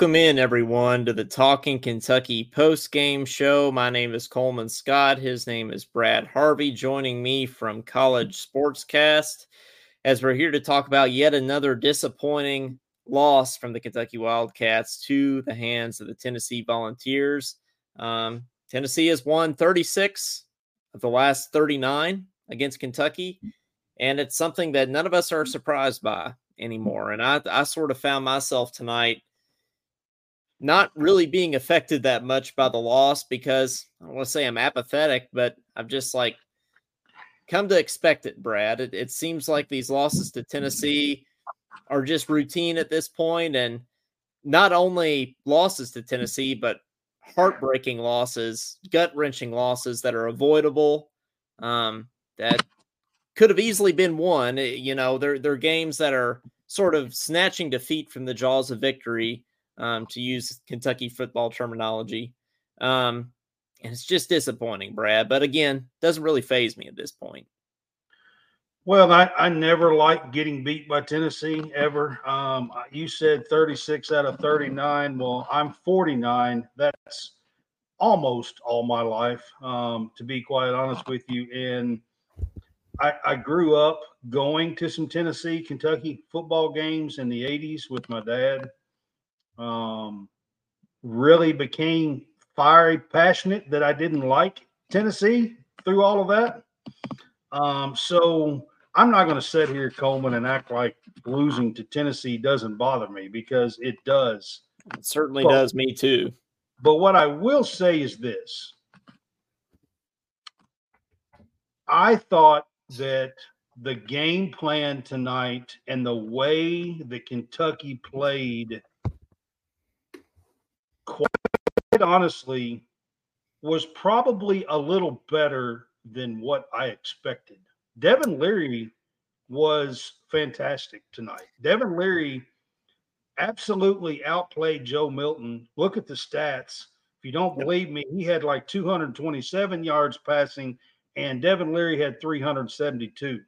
Welcome in, everyone, to the Talking Kentucky post game show. My name is Coleman Scott. His name is Brad Harvey, joining me from College Sportscast as we're here to talk about yet another disappointing loss from the Kentucky Wildcats to the hands of the Tennessee Volunteers. Um, Tennessee has won 36 of the last 39 against Kentucky, and it's something that none of us are surprised by anymore. And I, I sort of found myself tonight not really being affected that much by the loss because I don't want to say I'm apathetic, but I've just like come to expect it, Brad. It, it seems like these losses to Tennessee are just routine at this point, and not only losses to Tennessee, but heartbreaking losses, gut wrenching losses that are avoidable. Um, that could have easily been won. Eh, you know, they're they're games that are sort of snatching defeat from the jaws of victory, um, to use Kentucky football terminology. Um, and it's just disappointing, Brad. But again, doesn't really faze me at this point. Well, I, I never liked getting beat by Tennessee ever. Um, you said 36 out of 39. Well, I'm 49. That's almost all my life, um, to be quite honest with you. And I, I grew up going to some Tennessee, Kentucky football games in the 80s with my dad. Um, really became fiery, passionate that I didn't like Tennessee through all of that. Um, so I'm not going to sit here, Coleman, and act like losing to Tennessee doesn't bother me because it does. It certainly but, does me too. But what I will say is this I thought that the game plan tonight and the way that Kentucky played, quite honestly, was probably a little better than what I expected. Devin Leary was fantastic tonight. Devin Leary absolutely outplayed Joe Milton. Look at the stats. If you don't believe me, he had like 227 yards passing, and Devin Leary had 372.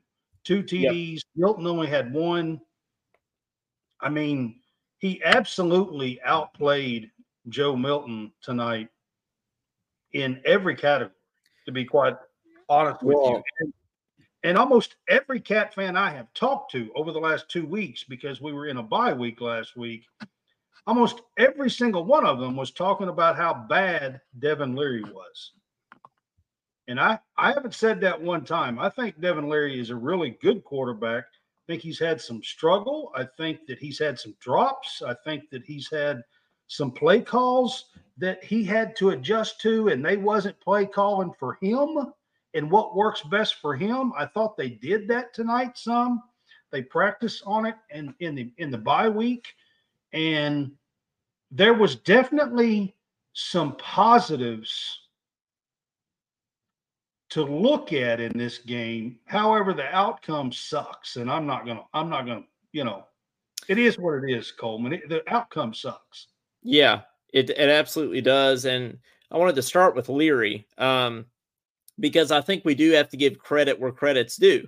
Two TDs. Yep. Milton only had one. I mean, he absolutely outplayed Joe Milton tonight in every category, to be quite honest with you. And, and almost every cat fan I have talked to over the last two weeks, because we were in a bye week last week, almost every single one of them was talking about how bad Devin Leary was. And I, I haven't said that one time. I think Devin Leary is a really good quarterback. I think he's had some struggle. I think that he's had some drops. I think that he's had some play calls that he had to adjust to, and they wasn't play calling for him and what works best for him. I thought they did that tonight some. They practiced on it and in the in the bye week. And there was definitely some positives to look at in this game. However, the outcome sucks. And I'm not gonna, I'm not gonna, you know, it is what it is, Coleman. It, the outcome sucks. Yeah, it it absolutely does. And I wanted to start with Leary. Um, because I think we do have to give credit where credit's due.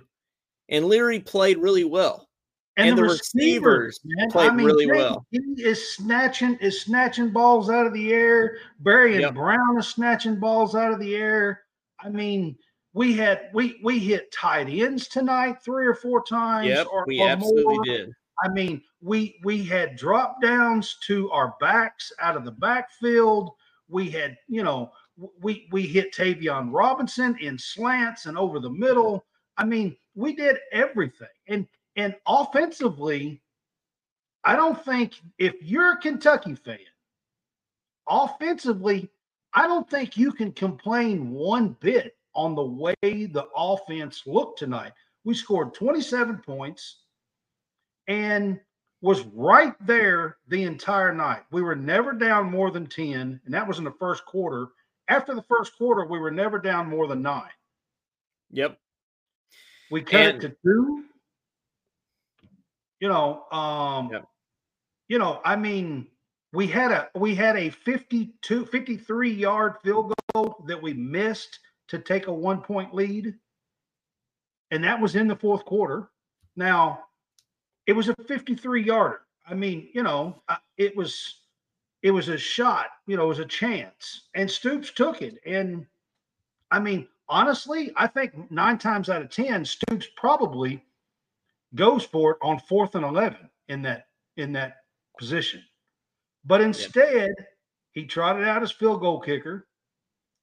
And Leary played really well. And, and the, the, receivers, receivers played I mean, really well. He is snatching is snatching balls out of the air. Barry and yep. Brown is snatching balls out of the air. I mean, we had we we hit tight ends tonight three or four times. Yep, or, we or absolutely more. did. I mean, we we had drop downs to our backs out of the backfield. We had, you know, we we hit Tayvion Robinson in slants and over the middle. I mean, we did everything. And and offensively, I don't think if you're a Kentucky fan, offensively, I don't think you can complain one bit on the way the offense looked tonight. We scored 27 points and was right there the entire night. We were never down more than 10, and that was in the first quarter after the first quarter, we were never down more than nine. Yep. We cut and, it to two. You know, um, yep. you know, I mean, we had a we had a 52, 53 yard field goal that we missed to take a one point lead. And that was in the fourth quarter. Now, it was a 53 yarder. I mean, you know, it was it was a shot, you know, it was a chance, and Stoops took it. And I mean, honestly, I think nine times out of ten, Stoops probably goes for it on fourth and eleven in that in that position. But instead, he trotted out his field goal kicker,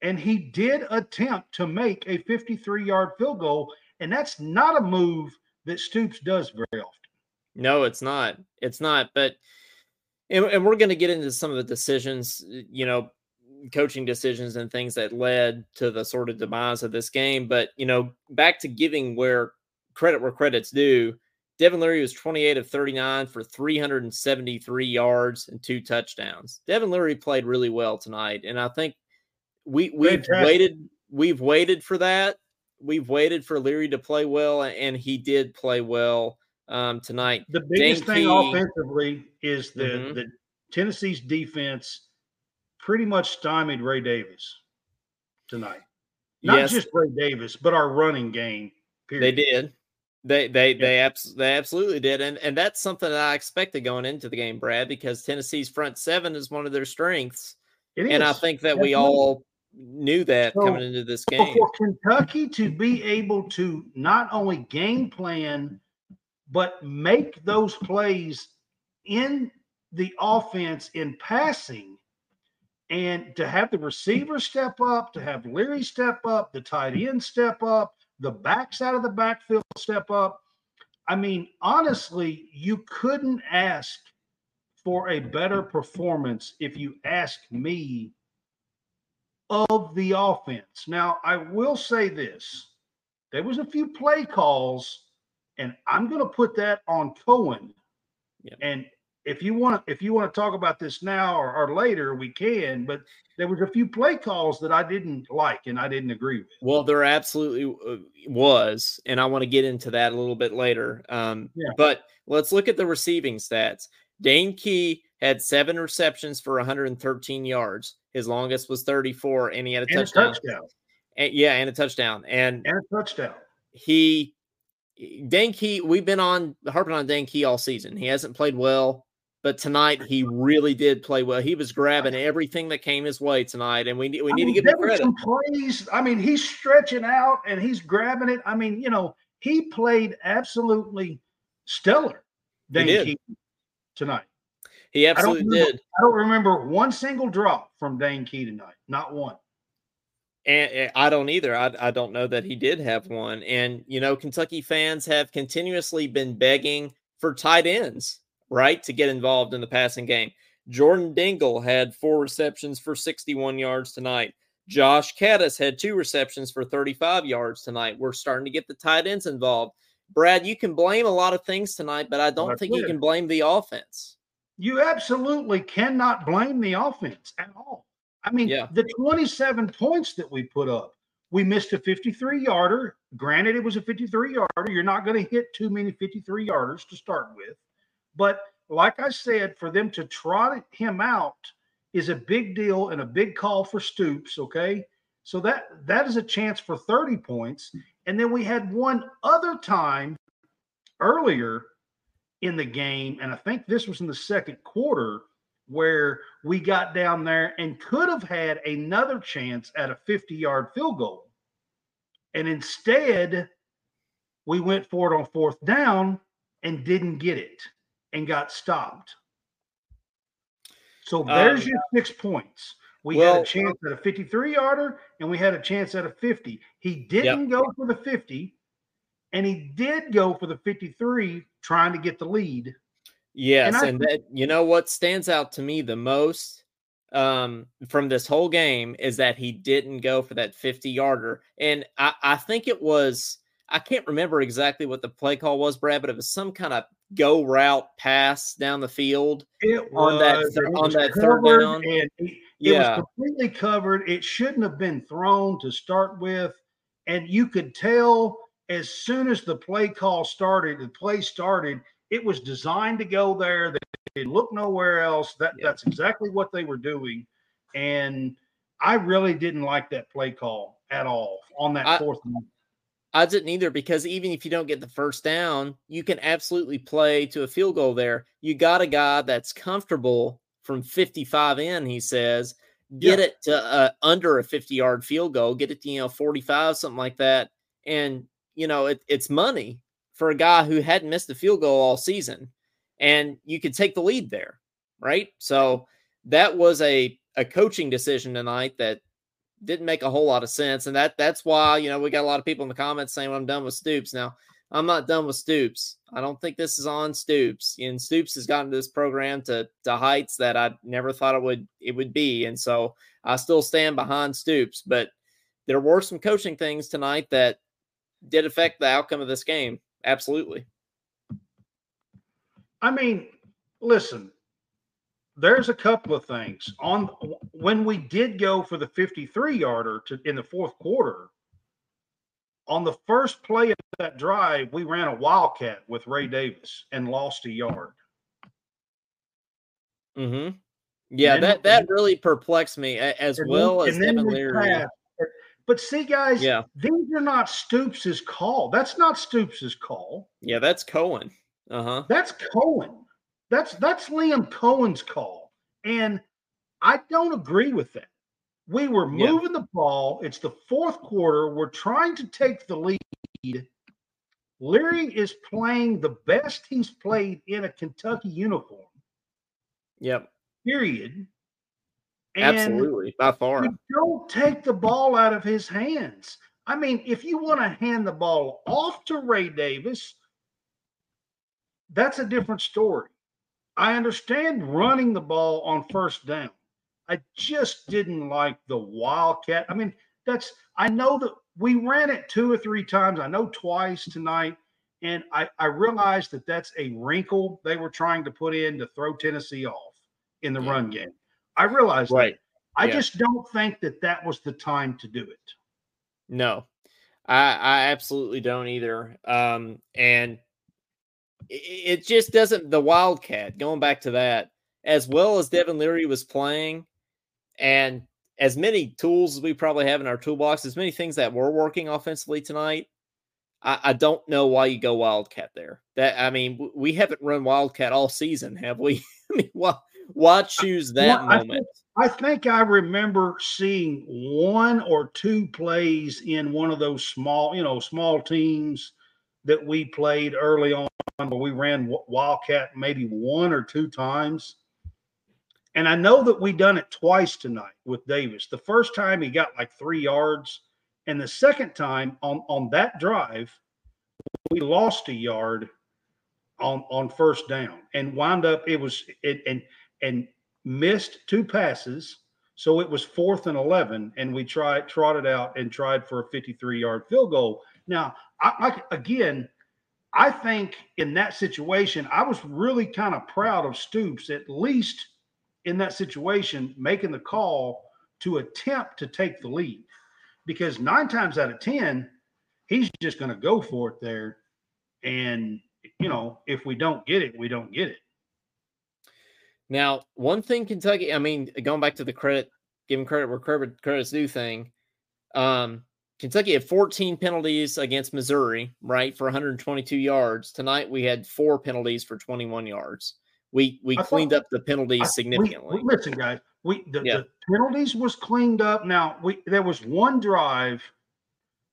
and he did attempt to make a 53 yard field goal. And that's not a move that Stoops does very often. No, it's not. It's not. But and, and we're going to get into some of the decisions, you know, coaching decisions and things that led to the sort of demise of this game. But you know, back to giving where credit where credit's due. Devin Leary was 28 of 39 for 373 yards and two touchdowns. Devin Leary played really well tonight, and I think we we've waited we've waited for that. We've waited for Leary to play well, and he did play well um, tonight. The biggest thing offensively is the mm-hmm. the Tennessee's defense pretty much stymied Ray Davis tonight. Not yes. just Ray Davis, but our running game. Period. They did. They they yeah. they abs- they absolutely did, and and that's something that I expected going into the game, Brad, because Tennessee's front seven is one of their strengths, and I think that Definitely. we all knew that so, coming into this game. For Kentucky to be able to not only game plan but make those plays in the offense in passing and to have the receiver step up, to have Leary step up, the tight end step up, the backside of the backfield step up. I mean, honestly, you couldn't ask for a better performance if you ask me of the offense. Now, I will say this. There was a few play calls and I'm going to put that on Coen. And if you want to, if you want to talk about this now or, or, later, we can. But there was a few play calls that I didn't like and I didn't agree with. Well, there absolutely uh, was, and I want to get into that a little bit later. Um, yeah. But let's look at the receiving stats. Dane Key had seven receptions for 113 yards. His longest was 34, and he had a and touchdown. A touchdown. And, yeah, and a touchdown. And, and a touchdown. He Dane Key, we've been on harping on Dane Key all season. He hasn't played well, but tonight he really did play well. He was grabbing everything that came his way tonight, and we we need I mean, to give him credit. Some plays. I mean, he's stretching out and he's grabbing it. I mean, you know, he played absolutely stellar. Dane Key tonight. He absolutely I did. I don't remember one single drop from Dane Key tonight. Not one. And eh, I don't either. I, I don't know that he did have one. And, you know, Kentucky fans have continuously been begging for tight ends, right, to get involved in the passing game. Jordan Dingle had four receptions for 61 yards tonight. Josh Kattus had two receptions for 35 yards tonight. We're starting to get the tight ends involved. Brad, you can blame a lot of things tonight, but I oh, don't That's think you can blame the offense. You absolutely cannot blame the offense at all. I mean, yeah. the 27 points that we put up, we missed a 53 yarder. Granted, it was a 53 yarder. You're not going to hit too many 53 yarders to start with. But like I said, for them to trot him out is a big deal and a big call for Stoops. Okay. So that that is a chance for 30 points. And then we had one other time earlier in the game, and I think this was in the second quarter where we got down there and could have had another chance at a 50 yard field goal. And instead, we went for it on fourth down and didn't get it and got stopped. So there's um, your six points. We well, had a chance at a 53 yarder and we had a chance at a 50. He didn't yep. go for the 50 and he did go for the 53 trying to get the lead Yes, and, and that you know what stands out to me the most um, from this whole game is that he didn't go for that 50 yarder. And I, I think it was I can't remember exactly what the play call was, Brad, but it was some kind of go route pass down the field it on was, that on that third down. And it, yeah. was completely covered. It shouldn't have been thrown to start with. And you could tell as soon as the play call started, the play started, it was designed to go there. They didn't look nowhere else. That yeah. that's exactly what they were doing. And I really didn't like that play call at all on that I, fourth one. I didn't either because even if you don't get the first down, you can absolutely play to a field goal there. You got a guy that's comfortable from 55 in, he says, get yeah. it to uh, under a 50 yard field goal, get it to, you know, 45, something like that. And, you know, it, it's money for a guy who hadn't missed a field goal all season. And you could take the lead there, right? So that was a, a coaching decision tonight that didn't make a whole lot of sense. And that that's why, you know, we got a lot of people in the comments saying well, I'm done with Stoops. Now, I'm not done with Stoops. I don't think this is on Stoops. And Stoops has gotten this program to to heights that I never thought it would it would be. And so I still stand behind Stoops. But there were some coaching things tonight that did affect the outcome of this game. Absolutely. I mean, listen, there's a couple of things on when we did go for the 53 yarder to in the fourth quarter on the first play of that drive we ran a wildcat with ray davis and lost a yard mm-hmm yeah then, that that really perplexed me as well then, as Devin Leary. Passed. But see guys yeah these are not stoops's call that's not stoops's call yeah that's coen uh-huh that's coen that's that's Liam Coen's call, and I don't agree with that. We were moving yeah. the ball. It's the fourth quarter. We're trying to take the lead. Leary is playing the best he's played in a Kentucky uniform. Yep. Period. And Absolutely, by far. Don't take the ball out of his hands. I mean, if you want to hand the ball off to Ray Davis, that's a different story. I understand running the ball on first down. I just didn't like the wildcat. I mean, that's I know that we ran it two or three times. I know twice tonight, and I I realized that that's a wrinkle they were trying to put in to throw Tennessee off in the yeah. run game. I realized right. That. I yeah. just don't think that that was the time to do it. No, I I absolutely don't either. Um, and it just doesn't the Wildcat, going back to that, as well as Devin Leary was playing, and as many tools as we probably have in our toolbox, as many things that were working offensively tonight, I, I don't know why you go Wildcat there. That I mean, we haven't run Wildcat all season, have we? I mean, why why choose that well, moment? I think, I think I remember seeing one or two plays in one of those small, you know, small teams that we played early on but we ran Wildcat maybe one or two times. And I know that we done it twice tonight with Davis. The first time he got like three yards, and the second time on on that drive, we lost a yard on on first down and wound up it was it and and missed two passes. So it was fourth and eleven, and we tried trotted out and tried for a 53 yard field goal. Now, I, I again, I think in that situation, I was really kind of proud of Stoops, at least in that situation, making the call to attempt to take the lead. Because nine times out of 10, he's just going to go for it there. And, you know, if we don't get it, we don't get it. Now, one thing Kentucky, I mean, going back to the credit, giving credit where credit, credit's due thing, um, Kentucky had 14 penalties against Missouri, right, for 122 yards. Tonight we had four penalties for 21 yards. We we I cleaned thought, up the penalties I, significantly. We, we, listen, guys, we the, yeah. the, penalties was cleaned up. Now we there was one drive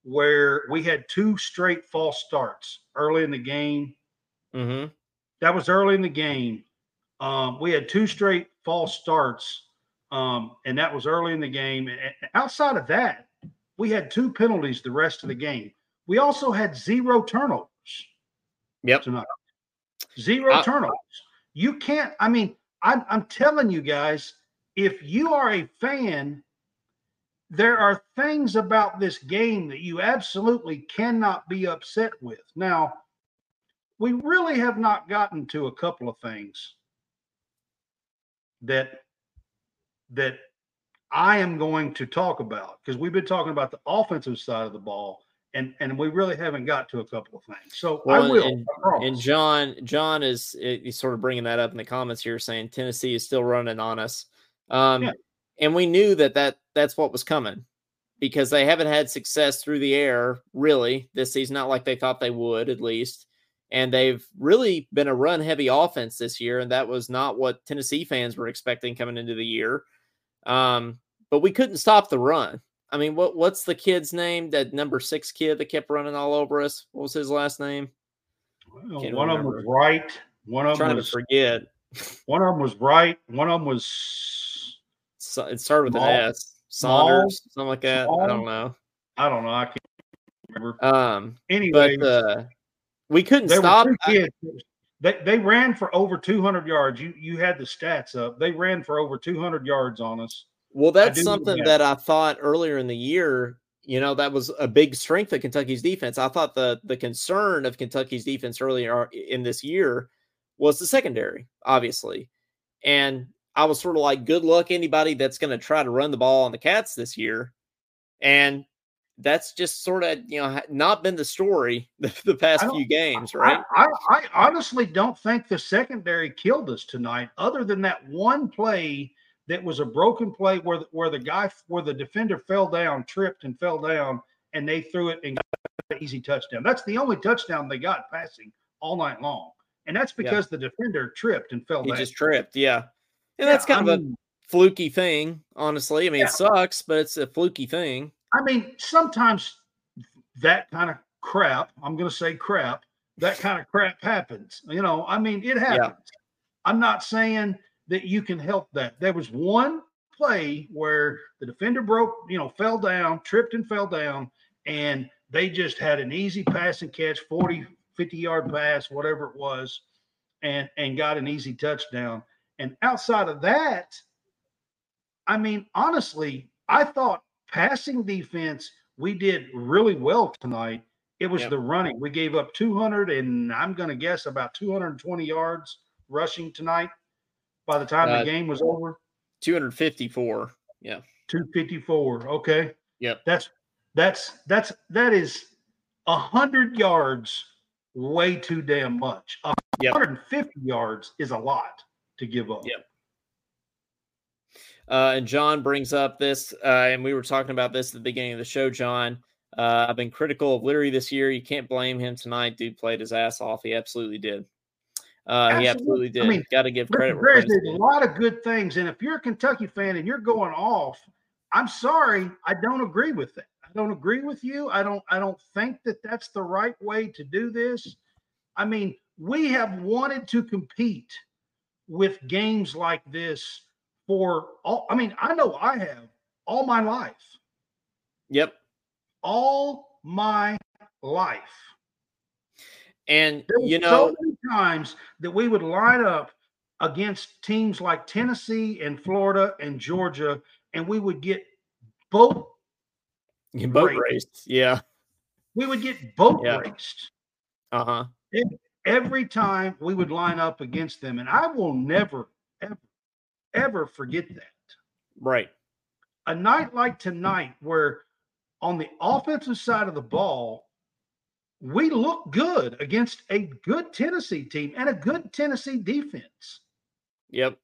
where we had two straight false starts early in the game. Mm-hmm. That was early in the game. Um, we had two straight false starts, um, and that was early in the game. And outside of that, we had two penalties the rest of the game. We also had zero turnovers. Yep. Tonight. Zero uh, turnovers. You can't, I mean, I'm, I'm telling you guys, if you are a fan, there are things about this game that you absolutely cannot be upset with. Now, we really have not gotten to a couple of things that that I am going to talk about because we've been talking about the offensive side of the ball, and and we really haven't got to a couple of things. So well, I will. And, and, John, John is he's sort of bringing that up in the comments here, saying Tennessee is still running on us. Um, yeah. and we knew that that that's what was coming because they haven't had success through the air really this season, not like they thought they would at least. And they've really been a run heavy offense this year. And that was not what Tennessee fans were expecting coming into the year. Um, but we couldn't stop the run. I mean, what what's the kid's name? That number six kid that kept running all over us. What was his last name? Well, one remember. of them was right. One of them trying was, to forget. One of them was right. One of them was. So, it started with an S. Saunders, small, something like that. I don't know. I don't know. I can't remember. Um. Anyway, but uh, we couldn't stop. Kids. They, they ran for over 200 yards. You you had the stats up. They ran for over 200 yards on us. Well, that's something that I thought earlier in the year. You know, that was a big strength of Kentucky's defense. I thought the the concern of Kentucky's defense earlier uh, in this year was the secondary, obviously. And I was sort of like, good luck anybody that's going to try to run the ball on the Cats this year. And that's just sort of you know not been the story the, the past few games, right? I, I, I, honestly don't think the secondary killed us tonight, other than that one play that was a broken play where the, where the guy where the defender fell down, tripped and fell down, and they threw it and got an easy touchdown. That's the only touchdown they got passing all night long, and that's because yeah. the defender tripped and fell. He down. just tripped, yeah, and yeah, that's kind I of mean, a fluky thing, honestly. I mean, yeah. it sucks, but it's a fluky thing. I mean, sometimes that kind of crap, I'm going to say crap, that kind of crap happens. You know, I mean, it happens. Yeah. I'm not saying that you can help that. There was one play where the defender broke, you know, fell down, tripped and fell down, and they just had an easy pass and catch, 40, 50 yard pass, whatever it was, and and got an easy touchdown. And outside of that, I mean, honestly, I thought passing defense, we did really well tonight. It was yep. the running. We gave up 200 and I'm going to guess about 220 yards rushing tonight by the time uh, the game was over. 254. Yeah. 254. Okay. Yep. That's that's that's that is a hundred yards way too damn much. Yep. 150 yards is a lot to give up. Yep. Uh, and John brings up this, uh, and we were talking about this at the beginning of the show, John. Uh, I've been critical of Leary this year. You can't blame him tonight. Dude played his ass off. He absolutely did. Uh, he absolutely did. I mean, Got to give credit. There's a lot of good things, and if you're a Kentucky fan and you're going off, I'm sorry, I don't agree with that. I don't agree with you. I don't. I don't think that that's the right way to do this. I mean, we have wanted to compete with games like this for all. I mean, I know I have all my life. Yep. All my life. And you know, so many times that we would line up against teams like Tennessee and Florida and Georgia, and we would get both boat raced. Yeah. We would get boat yeah. raced. Uh huh. Every time we would line up against them, and I will never, ever forget that. Right. A night like tonight, where on the offensive side of the ball, we look good against a good Tennessee team and a good Tennessee defense. Yep.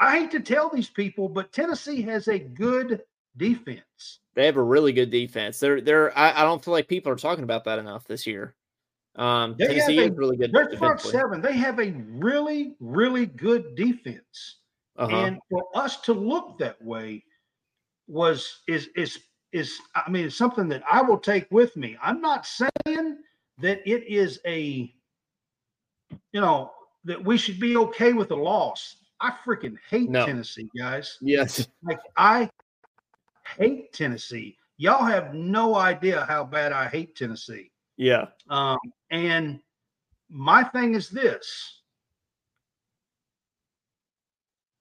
I hate to tell these people, but Tennessee has a good defense. They have a really good defense. They're they're I, I don't feel like people are talking about that enough this year. Um they Tennessee a, is really good. Their front seven, they have a really, really good defense. Uh-huh. And for us to look that way was is is is I mean it's something that I will take with me. I'm not saying that it is a you know that we should be okay with a loss. I freaking hate no. Tennessee, guys. Yes. Like I hate Tennessee. Y'all have no idea how bad I hate Tennessee. Yeah. Um, and my thing is this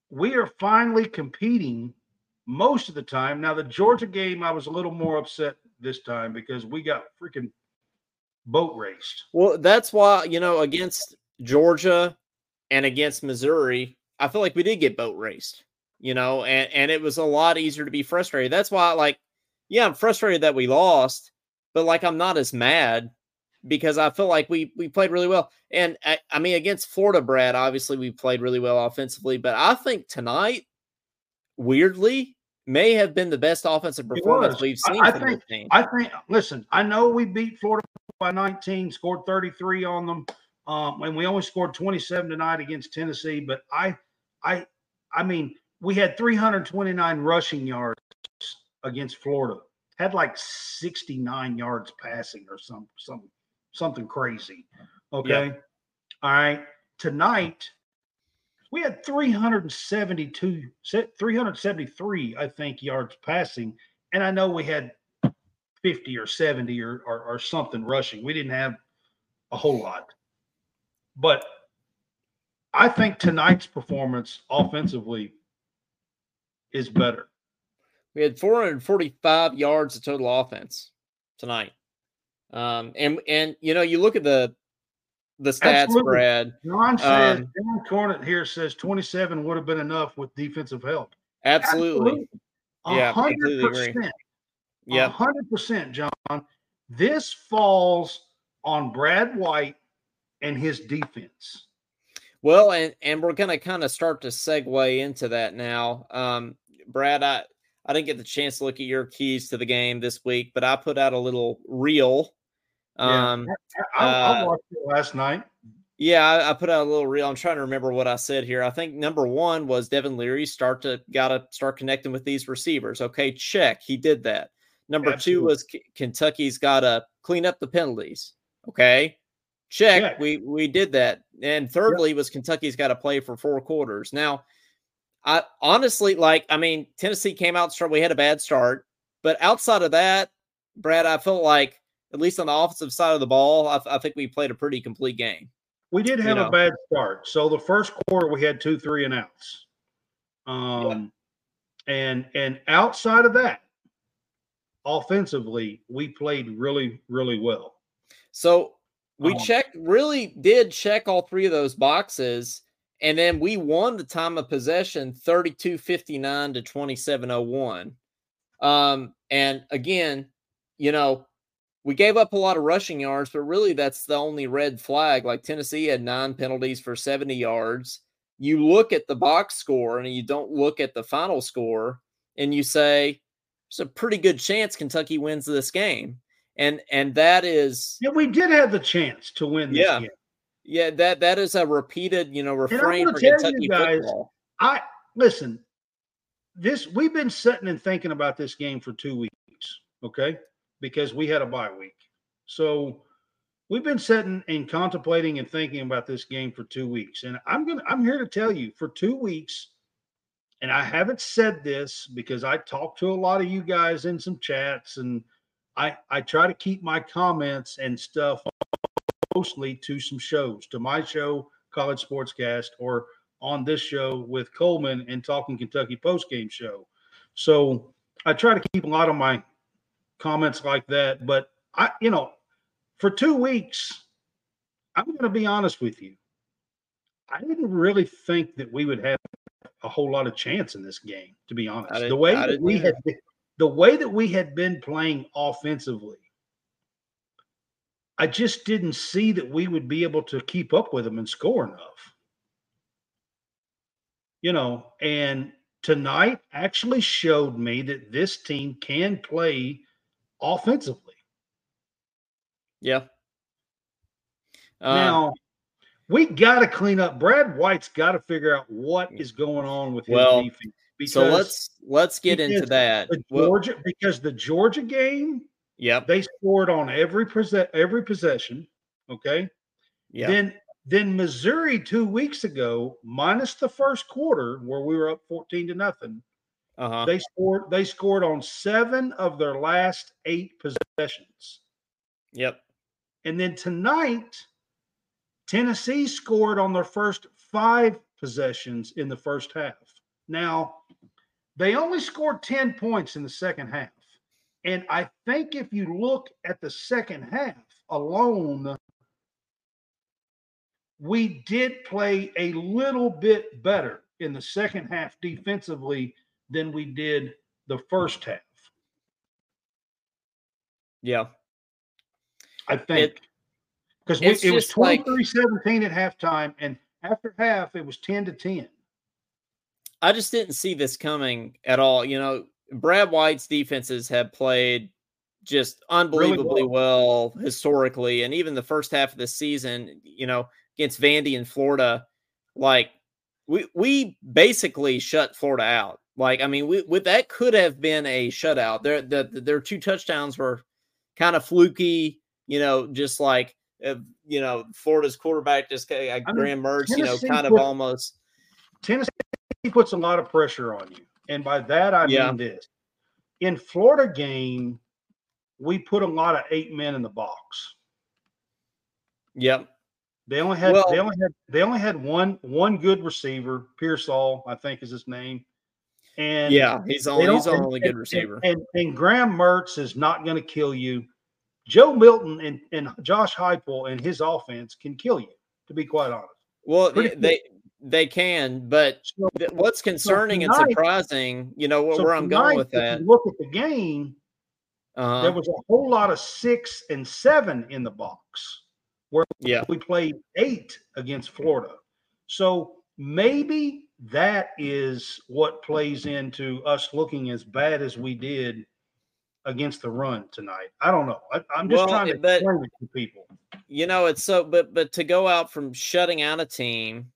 we are finally competing most of the time. Now, the Georgia game, I was a little more upset this time because we got freaking boat raced. Well, that's why, you know, against Georgia and against Missouri, I feel like we did get boat raced, you know, and, and it was a lot easier to be frustrated. That's why, like, yeah, I'm frustrated that we lost, but like, I'm not as mad because I feel like we we played really well. And I, I, mean, against Florida, Brad, obviously we played really well offensively, but I think tonight, weirdly, may have been the best offensive performance we've seen I, I think, I think. Listen, I know we beat Florida by 19, scored 33 on them, Um, and we only scored 27 tonight against Tennessee, but I, I, I mean, we had 329 rushing yards against Florida. Had like 69 yards passing or some some something crazy. Okay. Yep. All right. Tonight we had 372 373 I think yards passing and I know we had 50 or 70 or, or, or something rushing. We didn't have a whole lot. But I think tonight's performance offensively is better. We had 445 yards of total offense tonight. Um, and and you know, you look at the the stats, Absolutely. Brad. John says um, John Cornett here says 27 would have been enough with defensive help. Absolutely. absolutely. Yeah, 100%. Yeah. 100%, John. This falls on Brad White and his defense. Well, and and we're going to kind of start to segue into that now. Um, Brad, I I didn't get the chance to look at your keys to the game this week, but I put out a little reel. Um, yeah, I, I, I uh, watched it last night. Yeah, I, I, put out a little reel. I'm trying to remember what I said here. I think number one was Devin Leary start to got to start connecting with these receivers. Okay, check. He did that. Number Absolutely. two was K- Kentucky's got to clean up the penalties. Okay, check. check. We we did that. And thirdly yep. was Kentucky's got to play for four quarters. Now, I honestly like. I mean, Tennessee came out strong. We had a bad start, but outside of that, Brad, I felt like at least on the offensive side of the ball, I, I think we played a pretty complete game. We did have you know? a bad start. So the first quarter we had two three and outs. Um, yeah. and and outside of that, offensively, we played really, really well. So we um, checked, really did check all three of those boxes. And then we won the time of possession 32 59 to 27 01. Um, and again, you know, we gave up a lot of rushing yards, but really that's the only red flag. Like Tennessee had nine penalties for 70 yards. You look at the box score and you don't look at the final score and you say, there's a pretty good chance Kentucky wins this game. And and that is Yeah, we did have the chance to win yeah. Game. Yeah, that that is a repeated, you know, refrain for Kentucky guys, football. I listen, this we've been sitting and thinking about this game for two weeks, okay? Because we had a bye week. So we've been sitting and contemplating and thinking about this game for two weeks. And I'm gonna I'm here to tell you for two weeks, and I haven't said this because I talked to a lot of you guys in some chats, and I I try to keep my comments and stuff mostly to some shows, to my show, College Sportscast, or on this show with Coleman and Talking Kentucky post game show. So I try to keep a lot of my comments like that. But I, you know, for two weeks, I'm going to be honest with you. I didn't really think that we would have a whole lot of chance in this game, to be honest. The way that we had been, the way that we had been playing offensively, I just didn't see that we would be able to keep up with them and score enough. You know, and tonight actually showed me that this team can play offensively. Yeah. Uh, now, we got to clean up. Brad White's got to figure out what is going on with his well, defense. Because so let's let's get into that. The Georgia well, because the Georgia game, yeah, they scored on every possess every possession. Okay. Yeah. Then then Missouri two weeks ago, minus the first quarter where we were up 14 to nothing. Uh-huh. They scored they scored on seven of their last eight possessions. Yep. And then tonight, Tennessee scored on their first five possessions in the first half. Now, they only scored 10 points in the second half. And I think if you look at the second half alone, we did play a little bit better in the second half defensively than we did the first half. Yeah. I think because it, it was 23 like, 17 at halftime, and after half, it was 10 to 10. I just didn't see this coming at all. You know, Brad White's defenses have played just unbelievably really well. well. historically, and even the first half of the season, you know, against Vandy in Florida, like we we basically shut Florida out. Like, I mean, we, with that could have been a shutout. There, the, the, their two touchdowns were kind of fluky, you know, just like uh, you know, Florida's quarterback just uh, Graham Mertz, you know, kind of almost. Tennessee puts a lot of pressure on you, and by that I yeah. mean this: in Florida game, we put a lot of eight men in the box. Yep. They only had well, they only had they only had one one good receiver, Pearsall, I think is his name. And yeah, he's only he's only good receiver. And, and, and Graham Mertz is not going to kill you. Joe Milton and, and Josh Heupel and his offense can kill you, to be quite honest. Well, Pretty they cool. they can, but so, what's concerning so tonight, and surprising, you know, so where I'm going with that. look at the game. Uh-huh. There was a whole lot of six and seven in the box, where yeah. we played eight against Florida. So maybe that is what plays into us looking as bad as we did against the run tonight. I don't know. I, am just well, trying to but, to people. You know, it's so, but but to go out from shutting out a team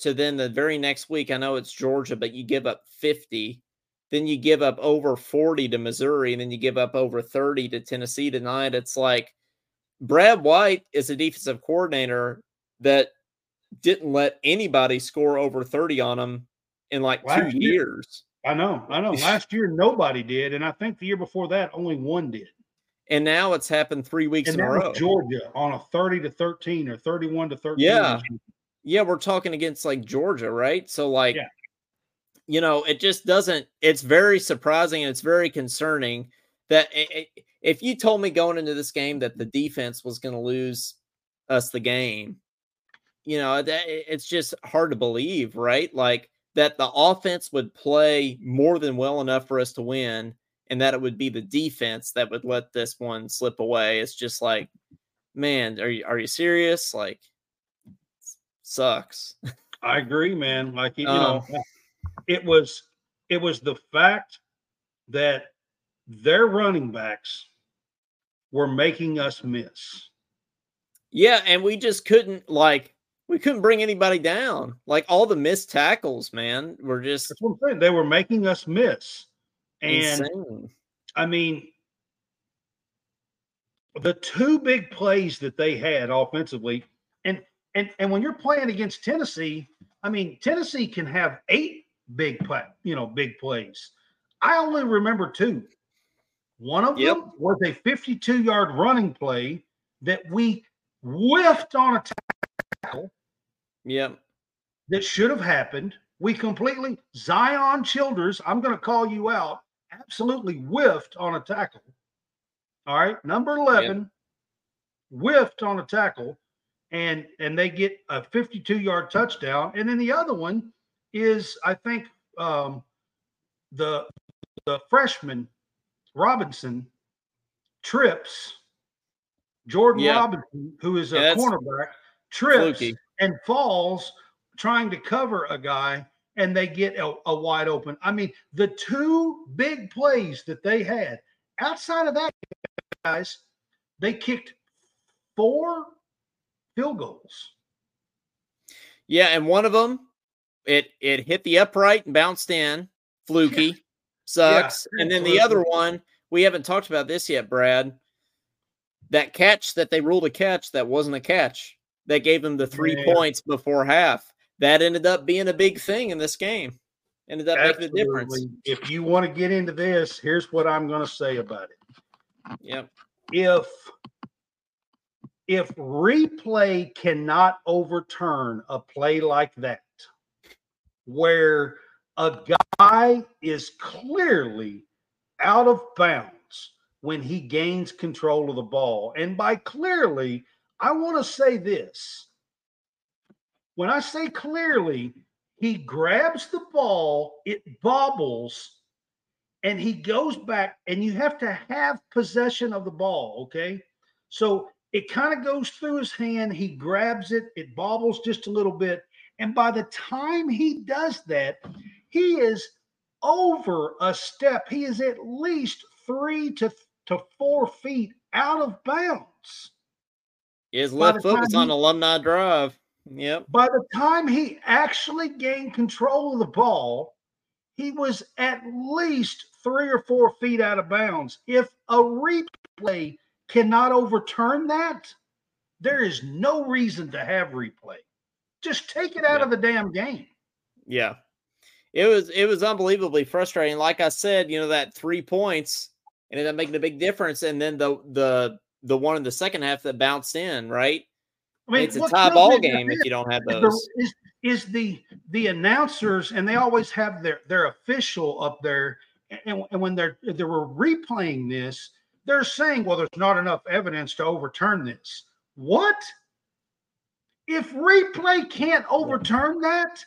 to then the very next week, I know it's Georgia, but you give up 50, then you give up over 40 to Missouri, and then you give up over 30 to Tennessee tonight. It's like Brad White is a defensive coordinator that didn't let anybody score over 30 on them in like Last two year, years. I know, I know. Last year nobody did, and I think the year before that only one did. And now it's happened three weeks and in a row. Georgia on a 30 to 13 or 31 to 13. Yeah. Yeah, we're talking against like Georgia, right? So like yeah. you know, it just doesn't it's very surprising and it's very concerning that it, it, if you told me going into this game that the defense was going to lose us the game, you know, that it's just hard to believe, right? Like that the offense would play more than well enough for us to win, and that it would be the defense that would let this one slip away. It's just like, man, are you are you serious? Like, sucks. I agree, man. Like you um, know, it was it was the fact that their running backs were making us miss. Yeah, and we just couldn't like we couldn't bring anybody down. Like all the missed tackles, man, were just That's what I'm saying. They were making us miss. And insane. I mean, the two big plays that they had offensively, and and and when you're playing against Tennessee, I mean, Tennessee can have eight big play, you know, big plays. I only remember two. One of yep. them was a 52 yard running play that we whiffed on a tackle Yep. That should have happened. We completely, Zion Childress, I'm going to call you out, absolutely whiffed on a tackle. All right. Number 11 yep. whiffed on a tackle and and they get a 52 yard touchdown. And then the other one is, I think, um, the the freshman Robinson trips Jordan yep. Robinson, who is a yeah, cornerback, trips fluky and falls trying to cover a guy and they get a, a, wide open. I mean, the two big plays that they had outside of that, guys, they kicked four field goals. Yeah, and one of them, it it hit the upright and bounced in, fluky, yeah. sucks. Yeah. And then the other one, we haven't talked about this yet, Brad. That catch that they ruled a catch that wasn't a catch that gave them the three Man. points before half. That ended up being a big thing in this game. Ended up Absolutely. making a difference. If you want to get into this, here's what I'm going to say about it. Yep. If if replay cannot overturn a play like that, where a guy is clearly out of bounds when he gains control of the ball, and by clearly, I want to say this. When I say clearly, he grabs the ball, it bobbles, and he goes back, and you have to have possession of the ball. Okay. So it kind of goes through his hand. He grabs it, it bobbles just a little bit. And by the time he does that, he is over a step. He is at least three to to four feet out of bounds. His left foot was on he, Alumni Drive. Yep. By the time he actually gained control of the ball, he was at least three or four feet out of bounds. If a replay cannot overturn that, there is no reason to have replay. Just take it out yeah. of the damn game. Yeah. It was it was unbelievably frustrating. Like I said, you know, that three points ended up making a big difference. And then the the the one in the second half that bounced in, right? I mean, it's a tie ball game if you don't have those. Is, is the the announcers and they always have their their official up there, and, and when they're they were replaying this, they're saying, "Well, there's not enough evidence to overturn this." What? If replay can't overturn that,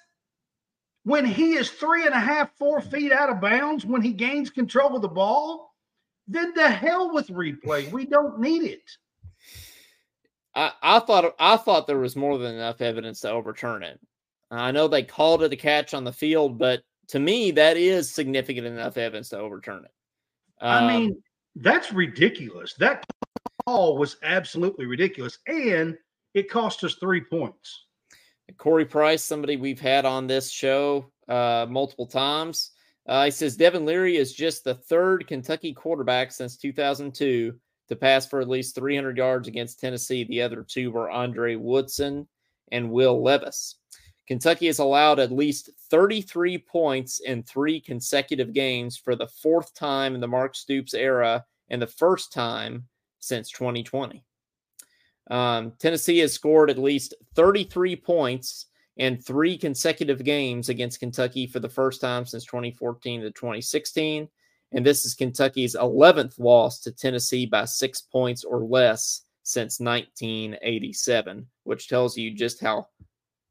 when he is three and a half, four feet out of bounds, when he gains control of the ball, then the hell with replay. We don't need it. I, I thought I thought there was more than enough evidence to overturn it. I know they called it a catch on the field, but to me, that is significant enough evidence to overturn it. Um, I mean, that's ridiculous. That call was absolutely ridiculous, and it cost us three points. Corey Price, somebody we've had on this show uh, multiple times, uh, he says Devin Leary is just the third Kentucky quarterback since 2002 to pass for at least 300 yards against Tennessee. The other two were Andre Woodson and Will Levis. Kentucky has allowed at least 33 points in three consecutive games for the fourth time in the Mark Stoops era and the first time since 2020. Um, Tennessee has scored at least 33 points in three consecutive games against Kentucky for the first time since 2014 to 2016. And this is Kentucky's 11th loss to Tennessee by six points or less since 1987, which tells you just how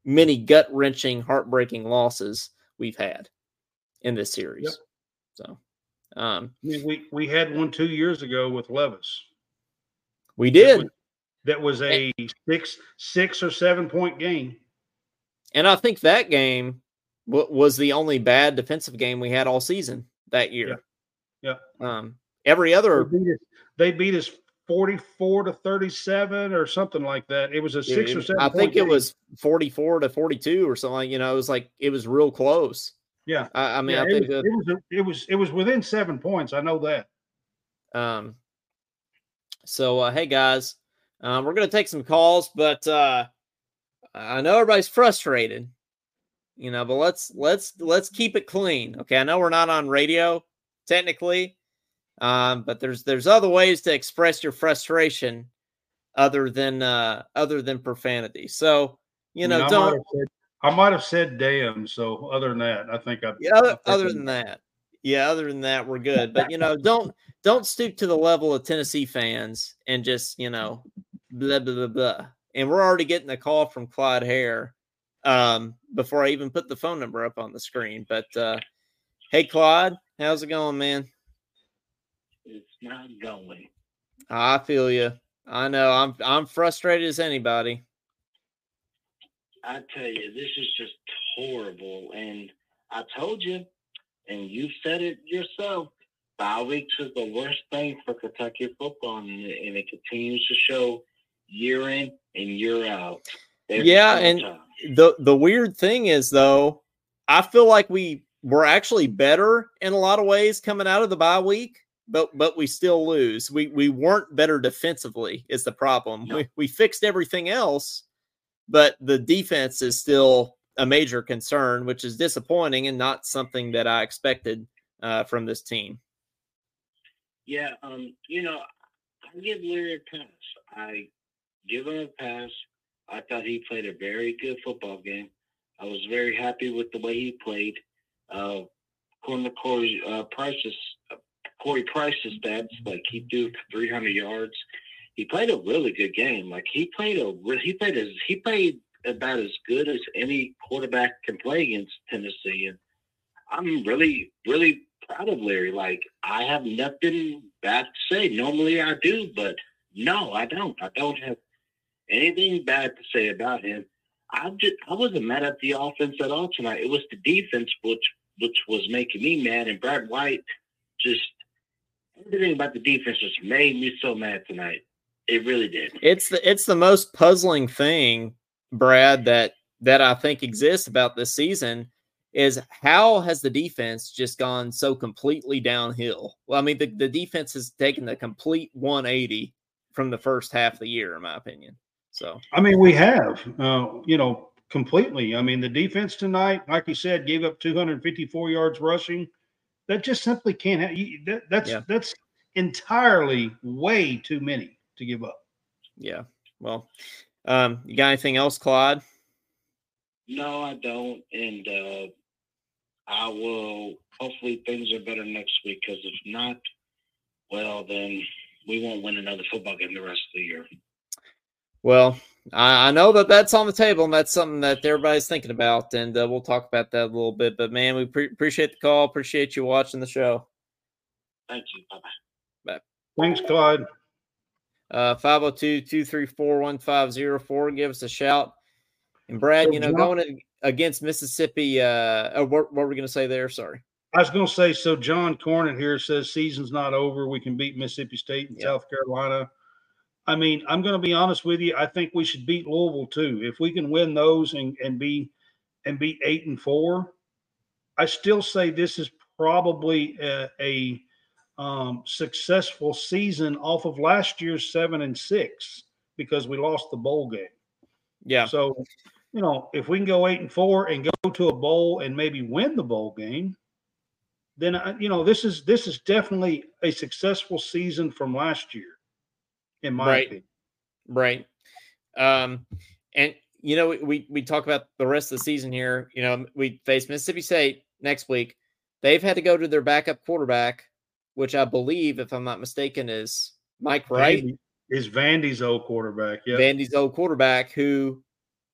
many gut wrenching, heartbreaking losses we've had in this series. Yep. So, um, we, we had one two years ago with Levis. We did. That was, that was a six six or seven point game. And I think that game w- was the only bad defensive game we had all season that year. Yeah. yeah. Um, every other they beat, us, they beat us 44 to 37 or something like that. It was a six it, or seven. I think it was 44 to 42 or something. You know, it was like it was real close. Yeah. I, I mean, yeah, I it, think was, that, it was it was it was within seven points. I know that. Um. So uh, hey guys, um, we're gonna take some calls, but uh, I know everybody's frustrated, you know, but let's let's let's keep it clean. Okay, I know we're not on radio technically, um, but there's there's other ways to express your frustration other than uh other than profanity. So, you know, I don't said, I might have said damn, so other than that, I think I Yeah, other, other than that. Yeah, other than that, we're good. But you know, don't don't stoop to the level of Tennessee fans and just, you know, blah blah blah blah and we're already getting a call from Clyde Hare um, before I even put the phone number up on the screen. But uh, hey, Clyde, how's it going, man? It's not going. I feel you. I know. I'm I'm frustrated as anybody. I tell you, this is just horrible. And I told you, and you said it yourself. Bye weeks is the worst thing for Kentucky football, and it, and it continues to show year in and year out. yeah, and time. the the weird thing is though, I feel like we were actually better in a lot of ways coming out of the bye week, but but we still lose. We we weren't better defensively is the problem. No. We we fixed everything else, but the defense is still a major concern, which is disappointing and not something that I expected uh, from this team. Yeah, um, you know, I give Leary a pass. I give him a pass. I thought he played a very good football game. I was very happy with the way he played. Uh, according to Corey uh, Price's uh, Corey Price's stats, like he threw 300 yards. He played a really good game. Like he played a he played as he played about as good as any quarterback can play against Tennessee. And I'm really really proud of Leary. Like I have nothing bad to say. Normally I do, but no, I don't. I don't have anything bad to say about him. I just I wasn't mad at the offense at all tonight. It was the defense which which was making me mad. And Brad White just everything about the defense just made me so mad tonight. It really did. It's the it's the most puzzling thing, Brad, that that I think exists about this season is how has the defense just gone so completely downhill? Well, I mean, the, the defense has taken the complete 180 from the first half of the year, in my opinion. So, I mean, we have, uh, you know, completely. I mean, the defense tonight, like you said, gave up 254 yards rushing. That just simply can't have. That, that's yeah. that's entirely way too many to give up. Yeah. Well, um, you got anything else, Claude? No, I don't. And uh, I will. Hopefully, things are better next week. Because if not, well, then we won't win another football game the rest of the year. Well, I, I know that that's on the table, and that's something that everybody's thinking about, and uh, we'll talk about that a little bit. But man, we pre- appreciate the call. Appreciate you watching the show. Thank you. Bye bye. Bye. Thanks, Clyde. Uh, 502 234 1504. Give us a shout. And Brad, you know, going against Mississippi, uh, oh, what, what were we going to say there? Sorry. I was going to say, so John Cornett here says season's not over. We can beat Mississippi State and yep. South Carolina. I mean, I'm going to be honest with you. I think we should beat Louisville too. If we can win those and, and be and be eight and four, I still say this is probably a, a um, successful season off of last year's seven and six because we lost the bowl game. Yeah. So you know, if we can go eight and four and go to a bowl and maybe win the bowl game, then uh, you know this is this is definitely a successful season from last year, in my right. opinion. Right. Um, and you know we we talk about the rest of the season here. You know we face Mississippi State next week. They've had to go to their backup quarterback, which I believe, if I'm not mistaken, is Mike Wright. Is Vandy's old quarterback? Yeah, Vandy's old quarterback who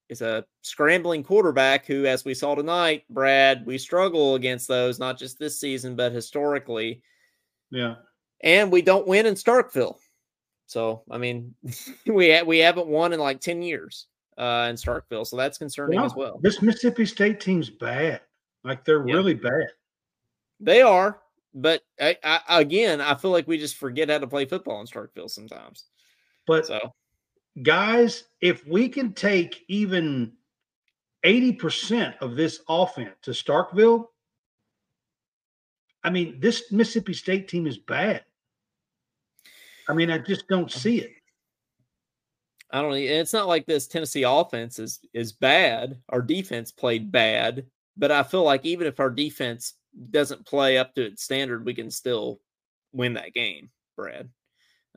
is a scrambling quarterback who, as we saw tonight, Brad, we struggle against those, not just this season, but historically. Yeah. And we don't win in Starkville. So, I mean, we ha- we haven't won in like 10 years uh, in Starkville. So that's concerning as well. This Mississippi State team's bad. Like they're yeah. really bad. They are. But I, I, again, I feel like we just forget how to play football in Starkville sometimes. But so guys, if we can take even 80% of this offense to Starkville, I mean, this Mississippi State team is bad. I mean, I just don't see it. I don't. It's not like this Tennessee offense is is bad. Our defense played bad, but I feel like even if our defense doesn't play up to its standard, we can still win that game, Brad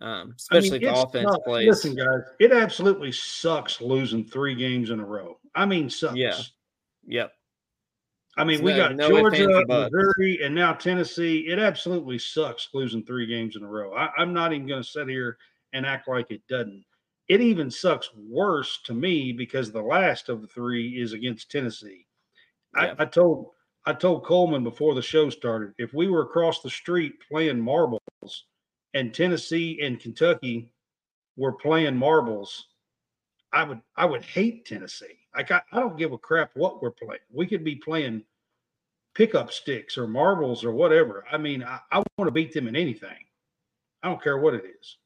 um, especially I mean, if the offense not, plays. Listen, guys, it absolutely sucks losing three games in a row. I mean, sucks. Yeah. Yep. I mean, we got no Georgia, Missouri, and now Tennessee. It absolutely sucks losing three games in a row. I, I'm not even going to sit here and act like it doesn't. It even sucks worse to me because the last of the three is against Tennessee. Yeah. I, I told I told Coleman before the show started if we were across the street playing marbles and Tennessee and Kentucky were playing marbles, I would I would hate Tennessee. Like I, I don't give a crap what we're playing. We could be playing pickup sticks or marbles or whatever. I mean, I, I want to beat them in anything. I don't care what it is.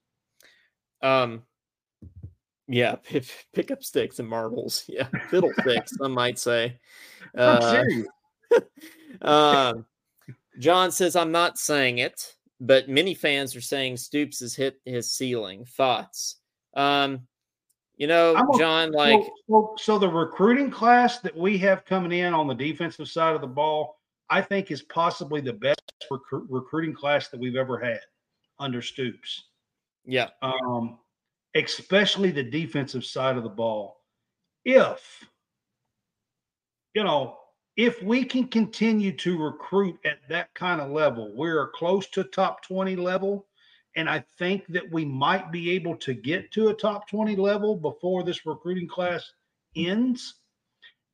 Um, yeah, pickup sticks and marbles. Yeah, fiddlesticks, some might say. Uh, um, John says, "I'm not saying it." but many fans are saying Stoops has hit his ceiling. Thoughts? Um, you know, a, John, like so, so, the recruiting class that we have coming in on the defensive side of the ball, I think is possibly the best rec- recruiting class that we've ever had under Stoops. Yeah. Um, especially the defensive side of the ball. If you know, if we can continue to recruit at that kind of level, we're close to top 20 level. And I think that we might be able to get to a top 20 level before this recruiting class ends.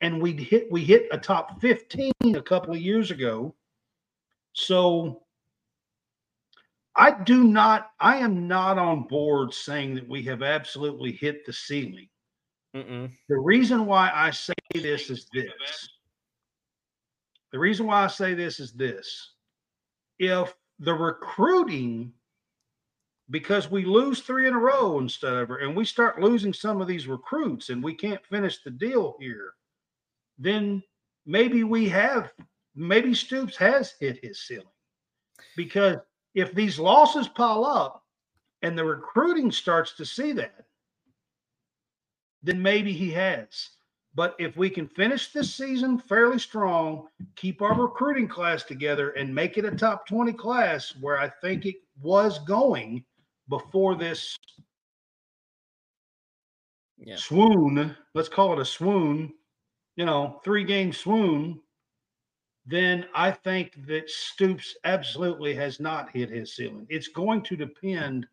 And we hit we hit a top 15 a couple of years ago. So I do not, I am not on board saying that we have absolutely hit the ceiling. Mm-mm. The reason why I say this is this the reason why I say this is this if the recruiting because we lose three in a row instead of and we start losing some of these recruits and we can't finish the deal here, then maybe we have maybe Stoops has hit his ceiling. Because if these losses pile up and the recruiting starts to see that, then maybe he has. But if we can finish this season fairly strong, keep our recruiting class together, and make it a top 20 class where I think it was going before this Yeah. swoon, let's call it a swoon, you know, three game swoon, then I think that Stoops absolutely has not hit his ceiling. It's going to depend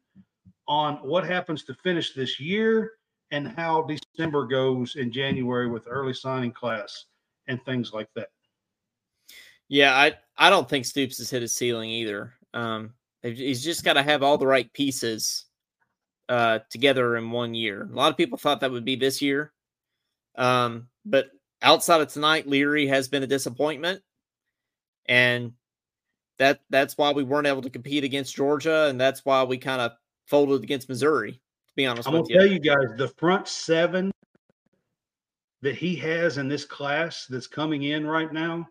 on what happens to finish this year and how December goes in January with early signing class and things like that. Yeah, I I don't think Stoops has hit his ceiling either. Um, he's just got to have all the right pieces uh, together in one year. A lot of people thought that would be this year, um, but outside of tonight, Leary has been a disappointment, and that that's why we weren't able to compete against Georgia, and that's why we kind of folded against Missouri. To be honest with you. I'm gonna you, tell you guys, the front seven that he has in this class that's coming in right now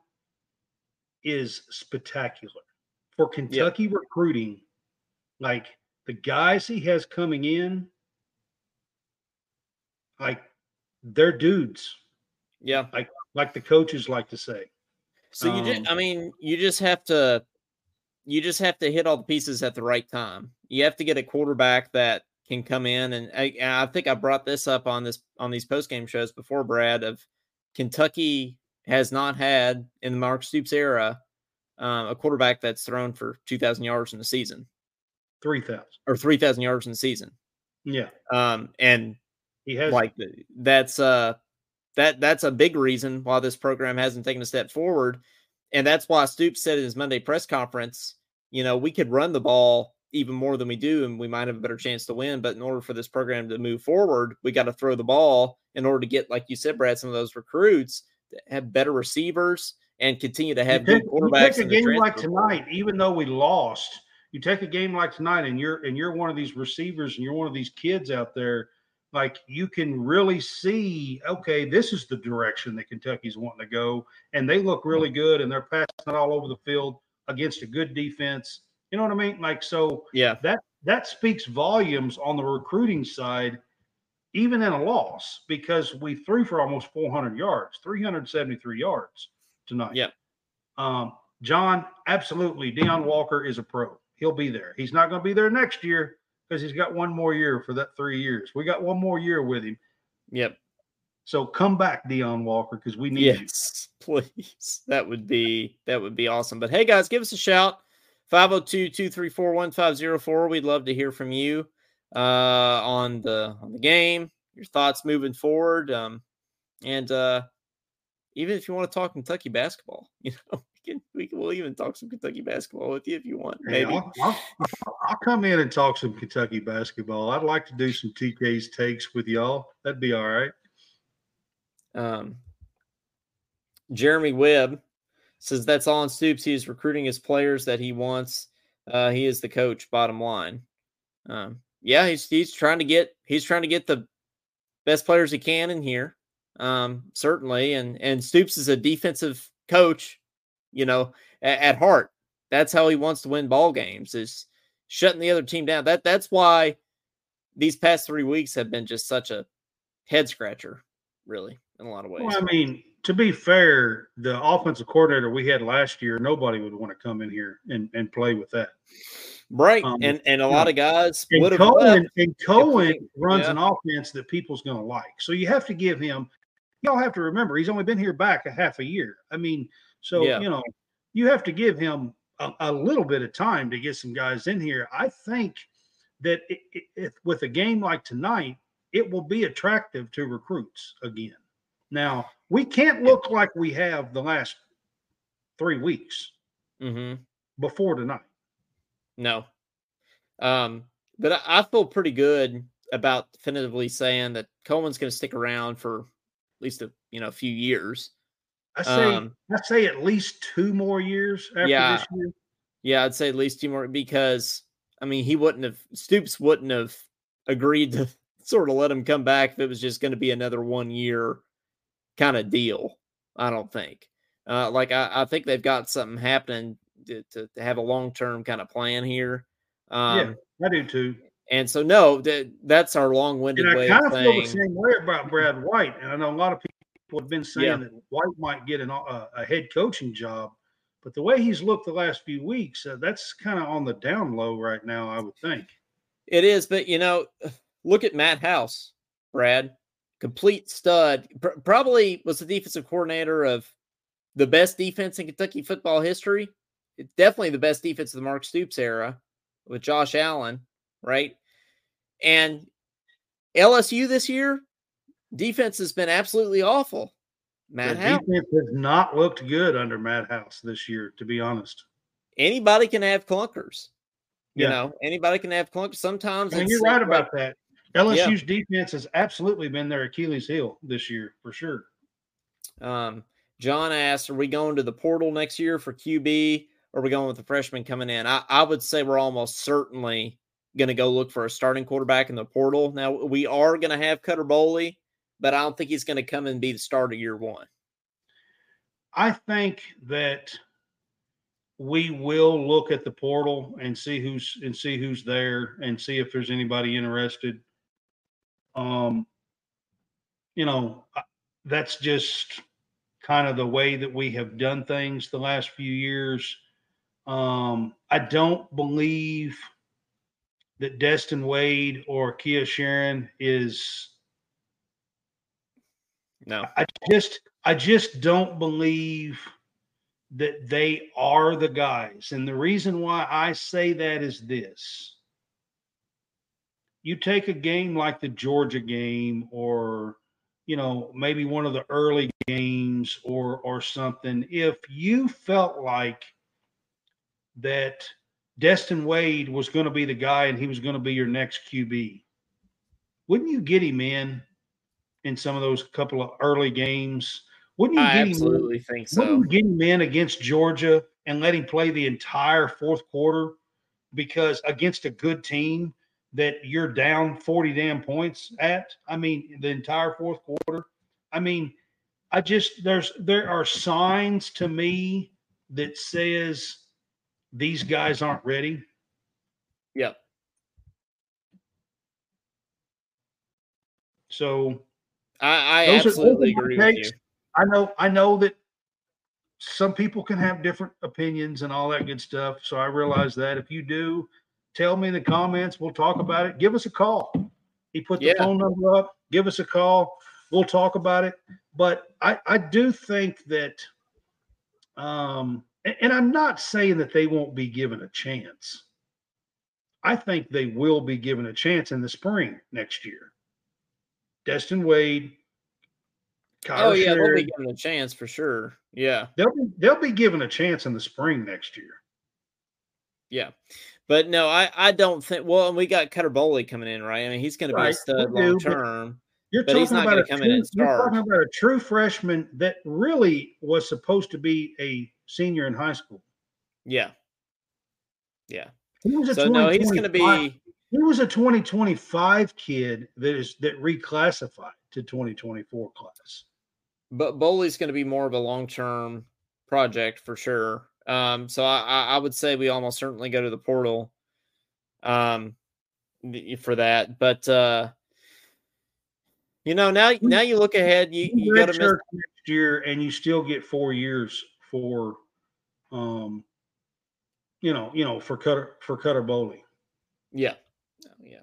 is spectacular for Kentucky recruiting. Like the guys he has coming in, like they're dudes, yeah. like the coaches like to say. So you Um, just, I mean, you just have to, you just have to hit all the pieces at the right time. You have to get a quarterback that can come in, and I, and I think I brought this up on this on these post game shows before, Brad. Of Kentucky has not had in the Mark Stoops era um, a quarterback that's thrown for two thousand yards in the season Three thousand. or three thousand yards in the season. Yeah. Um, and He has like that's uh that that's a big reason why this program hasn't taken a step forward and that's why Stoops said in his Monday press conference you know we could run the ball even more than we do and we might have a better chance to win but in order for this program to move forward we got to throw the ball in order to get like you said Brad some of those recruits that have better receivers and continue to have you good take, you quarterbacks take a game like tonight, even though we lost, you take a game like tonight and you're and you're one of these receivers and you're one of these kids out there, like you can really see, okay, this is the direction that Kentucky's wanting to go. And they look really good and they're passing it all over the field against a good defense. You know what I mean? Like so yeah that that speaks volumes on the recruiting side, even in a loss, because we threw for almost 400 yards, 373 yards tonight. Yep. Um, John, absolutely. Deone Walker is a pro. He'll be there. He's not going to be there next year because he's got one more year for that three years. We got one more year with him. yep So come back, Deone Walker, because we need you. Yes, please. That would be that would be awesome. But hey guys, give us a shout. 502-234-1504. We'd love to hear from you uh on the on the game, your thoughts moving forward. Um and uh even if you want to talk Kentucky basketball, you know, we can we can we'll even talk some Kentucky basketball with you if you want. Hey, Maybe. I'll, I'll, I'll come in and talk some Kentucky basketball. I'd like to do some TK's takes with y'all. That'd be all right. Um, Jeremy Webb says that's all in Stoops. He is recruiting his players that he wants. Uh, he is the coach. Bottom line, um, yeah, he's he's trying to get he's trying to get the best players he can in here. Um, certainly, and and Stoops is a defensive coach. You know, at, at heart, that's how he wants to win ball games. Is shutting the other team down. That that's why these past three weeks have been just such a head scratcher, really, in a lot of ways. Well, I mean, to be fair, the offensive coordinator we had last year, nobody would want to come in here and, and play with that. Right, Um, and and a lot know, of guys And would have Coen, and Coen runs yeah. an offense that people's going to like. So you have to give him. Y'all have to remember he's only been here back a half a year. I mean, so Yeah. you know you have to give him a, a little bit of time to get some guys in here. I think that it, it, it, with a game like tonight, it will be attractive to recruits again. Now we can't look like we have the last three weeks hmm before tonight. No, um, but I, I feel pretty good about definitively saying that Coleman's going to stick around for least a you know a few years. I say Um, I say at least two more years after Yeah. this year. Yeah, I'd say at least two more because I mean, he wouldn't have Stoops wouldn't have agreed to sort of let him come back if it was just going to be another one year kind of deal. I don't think. Uh, like I, I, think they've got something happening to, to, to have a long term kind of plan here. Um, yeah, I do too. And so, no, that, that's our long winded way. I kind of, feel the same way about Brad White, and I know a lot of people have been saying yeah. that White might get an, uh, a head coaching job, but the way he's looked the last few weeks, uh, that's kind of on the down low right now. I would think it is, but you know, look at Matt House, Brad, complete stud. Pr- probably was the defensive coordinator of the best defense in Kentucky football history. It's definitely the best defense of the Mark Stoops era with Josh Allen, right? And LSU this year, defense has been absolutely awful. Matt the House defense has not looked good under Matt House this year, to be honest. Anybody can have clunkers. You yeah. know, anybody can have clunkers. Sometimes and you're right about that. LSU's yeah. defense has absolutely been their Achilles heel this year for sure. Um, John asked, "Are we going to the portal next year for QB? Or are we going with the freshman coming in?" I, I would say we're almost certainly going to go look for a starting quarterback in the portal. Now we are going to have Cutter Boley, but I don't think he's going to come and be the starter year one. I think that we will look at the portal and see who's and see who's there and see if there's anybody interested. Um, you know, that's just kind of the way that we have done things the last few years. Um, I don't believe that Destin Wade or Kaiya Sheron is. No, I just I just don't believe that they are the guys. And the reason why I say that is this you take a game like the Georgia game or you know maybe one of the early games or or something if you felt like that Destin Wade was going to be the guy and he was going to be your next QB wouldn't you get him in in some of those couple of early games wouldn't you I get absolutely him, think so. Wouldn't you get him in against Georgia and let him play the entire fourth quarter? Because against a good team that you're down 40 damn points at, I mean, the entire fourth quarter. I mean, I just there's there are signs to me that says these guys aren't ready. Yep. So I, I absolutely agree with you. I know I know that some people can have different opinions and all that good stuff. So I realize that if you do, tell me in the comments. We'll talk about it. Give us a call. He put the yeah. phone number up. Give us a call. We'll talk about it. But I, I do think that, um, and, I'm not saying that they won't be given a chance. I think they will be given a chance in the spring next year. Destin Wade, Kyler oh yeah, they'll be given a chance for sure. Yeah, they'll be they'll be given a chance in the spring next year. Yeah, but no, I I don't think. Well, and we got Cutter Boley coming in, right? I mean, he's going to be a stud long term. You're but he's not going to true, in. You're talking about a true freshman that really was supposed to be a senior in high school. Yeah, yeah. He was a so no, he's going to be. He was a 2025 kid that is that reclassified to 2024 class but Boley's going to be more of a long term project for sure. Um, so I, I would say we almost certainly go to the portal um, for that. But uh, you know, now now you look ahead, you, you got to miss next year, and you still get four years for, um, you know, you know, for Cutter for Cutter Boley. Yeah, oh, yeah.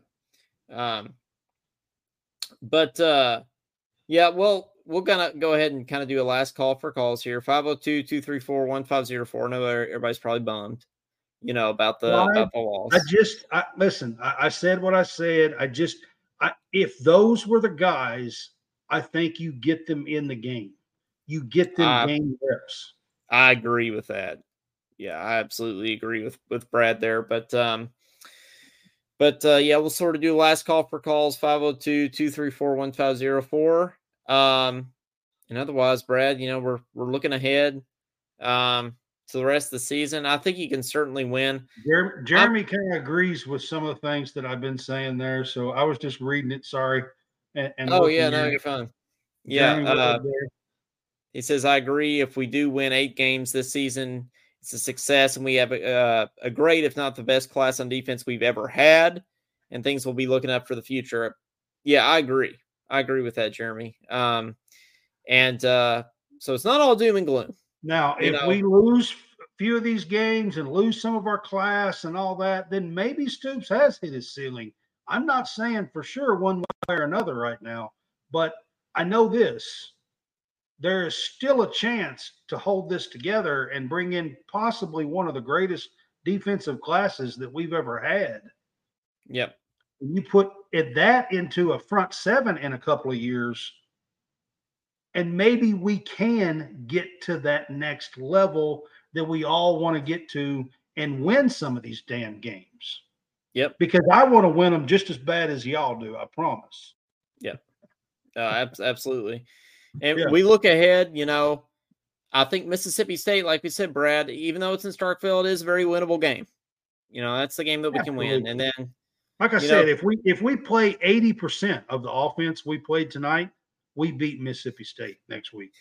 Um, but uh, yeah, well, we're gonna go ahead and kind of do a last call for calls here. 502-234-1504 i know everybody's probably bummed you know about the well, about the loss. I just I, listen I, I, said what i said. I just I, if those were the guys i think you get them in the game. You get them I, game reps i agree with that yeah i absolutely agree with with brad there but um but uh, yeah, we'll sort of do last call for calls 502 234 1504. Um, and otherwise, Brad, you know, we're we're looking ahead um, to the rest of the season. I think he can certainly win. Jeremy, Jeremy kind of agrees with some of the things that I've been saying there. So I was just reading it. Sorry. And, and oh yeah, no, you're fine. Yeah, uh, he says I agree. If we do win eight games this season, it's a success, and we have a, uh, a great, if not the best, class on defense we've ever had, and things will be looking up for the future. Yeah, I agree. I agree with that, Jeremy. Um, and uh, so it's not all doom and gloom. Now, if know? we lose a few of these games and lose some of our class and all that, then maybe Stoops has hit his ceiling. I'm not saying for sure one way or another right now, but I know this. There is still a chance to hold this together and bring in possibly one of the greatest defensive classes that we've ever had. Yep. You put it, that into a front seven in a couple of years, and maybe we can get to that next level that we all want to get to and win some of these damn games. Yep. Because I want to win them just as bad as y'all do. I promise. Yep. Uh, absolutely. And yeah. we look ahead, you know, I think Mississippi State, like we said, Brad, even though it's in Starkville, it is a very winnable game. You know, that's the game that we absolutely. can win. And then, like I said, know, if we if we play eighty percent of the offense we played tonight, we beat Mississippi State next week.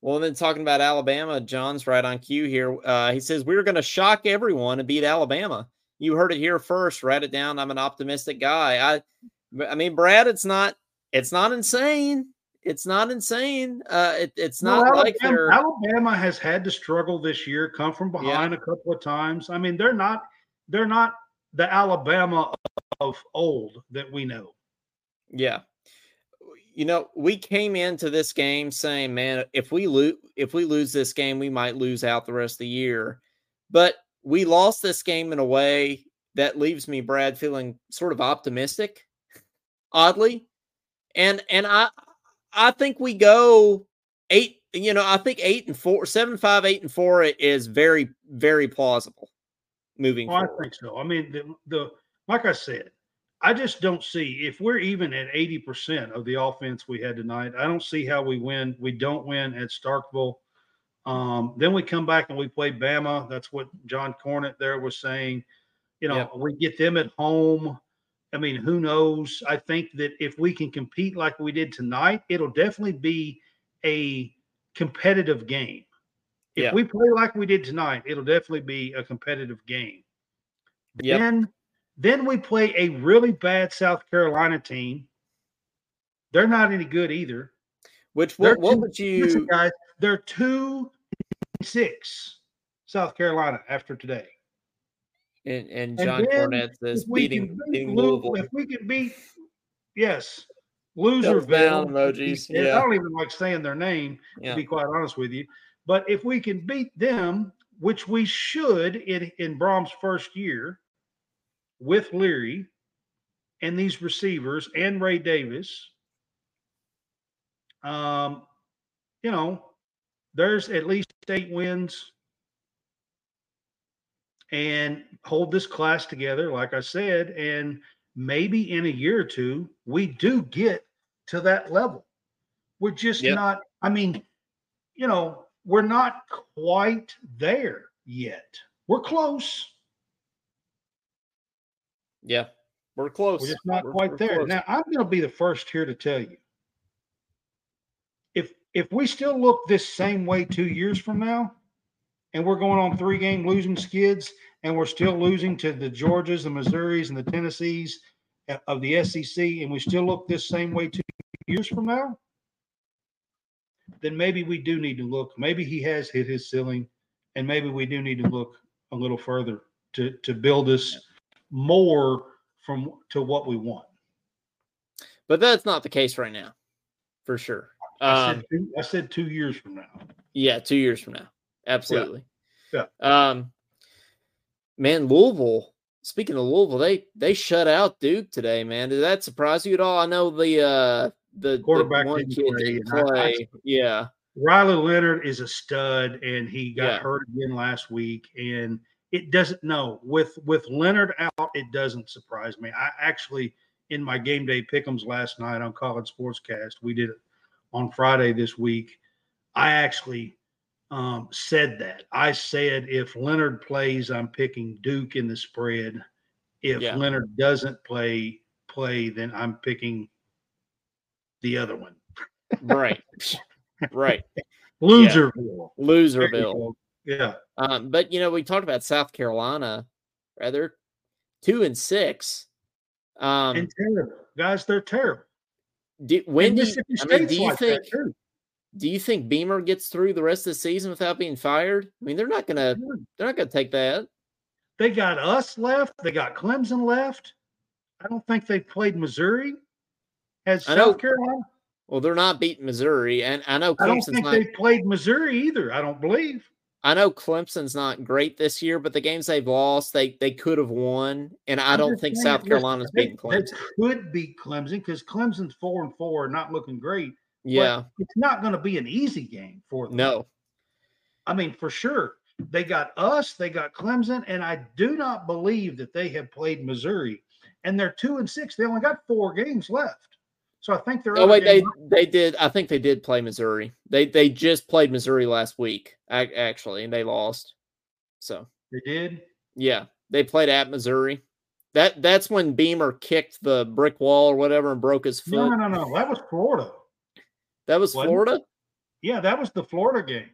Well, then talking about Alabama, John's right on cue here. Uh, he says we're going to shock everyone and beat Alabama. You heard it here first. Write it down. I'm an optimistic guy. I, I mean, Brad, it's not, it's not insane. It's not insane. Uh, it, it's not well, like Alabama, Alabama has had to struggle this year, come from behind yeah. a couple of times. I mean, they're not, they're not the Alabama of old that we know. Yeah, you know, we came into this game saying, man, if we lose if we lose this game, we might lose out the rest of the year. But we lost this game in a way that leaves me, Brad, feeling sort of optimistic, oddly. And and I I think we go eight, you know, I think eight and four, seven, five, eight and four is very, very plausible moving well, forward. I think so. I mean, the, the like I said, I just don't see if we're even at 80% of the offense we had tonight. I don't see how we win. We don't win at Starkville. Um, then we come back and we play Bama. That's what John Cornett there was saying. You know, yep. we get them at home. I mean, who knows? I think that if we can compete like we did tonight, it'll definitely be a competitive game. If yeah. we play like we did tonight, it'll definitely be a competitive game. Yep. Then then we play a really bad South Carolina team. They're not any good either. Which what, what two, would you guys? They're two six South Carolina after today. And, and John and Cornett says beating, beating Louisville. If we can beat, yes, Loserville emojis. Yeah. I don't even like saying their name yeah. to be quite honest with you. But if we can beat them, which we should in in Brohm's first year, with Leary and these receivers and Ray Davis, um, you know, there's at least eight wins and hold this class together, like I said, and maybe in a year or two, we do get to that level. We're just yep. not, I mean, you know, we're not quite there yet. We're close. Yeah, we're close. We're just not we're, quite we're there. Close. Now, I'm going to be the first here to tell you if if we still look this same way two years from now, and we're going on three game losing skids, and we're still losing to the Georgias, the Missouris, and the Tennessees of the SEC, and we still look this same way two years from now, then maybe we do need to look. Maybe he has hit his ceiling, and maybe we do need to look a little further to to build us more from to what we want. But that's not the case right now, for sure. I, um, said, two, I said two years from now. Yeah, two years from now. Absolutely. Yeah. yeah. Um, man, Louisville. Speaking of Louisville, they they shut out Duke today. Man, did that surprise you at all? I know the uh the quarterback the one kid play. play. I, yeah. Riley Leonard is a stud, and he got yeah. hurt again last week. And it doesn't no with with Leonard out, it doesn't surprise me. I actually in my game day pickums last night on College Sportscast, we did it on Friday this week. I actually um, said that. I said if Leonard plays, I'm picking Duke in the spread. If Yeah. Leonard doesn't play, play, then I'm picking the other one, Right. right. Loserville. You Loserville. Yeah, Um, but you know, we talked about South Carolina, rather two and six. Um, and terrible guys. They're terrible. do, when do I mean, do you like think. Do you think Beamer gets through the rest of the season without being fired? I mean, they're not gonna they're not gonna take that. They got us left. They got Clemson left. I don't think they played Missouri. Has I know South Carolina? Well, they're not beating Missouri, and I know I don't think not. they played Missouri either. I don't believe. I know Clemson's not great this year, but the games they've lost, they they could have won, and I I'm don't think South Carolina's beating Clemson. could beat Clemson because Clemson's four and four, not looking great. But Yeah, it's not going to be an easy game for them. no, I mean for sure. They got us. They got Clemson, and I do not believe that they have played Missouri. And they're two and six. They only got four games left, so I think they're. Oh wait, they they did. I think they did play Missouri. They they just played Missouri last week, actually, and they lost. So they did. yeah, they played at Missouri. That that's when Beamer kicked the brick wall or whatever and broke his No, foot. no, no, no. That was Florida. That was Wasn't it? Florida. Yeah, that was the Florida game,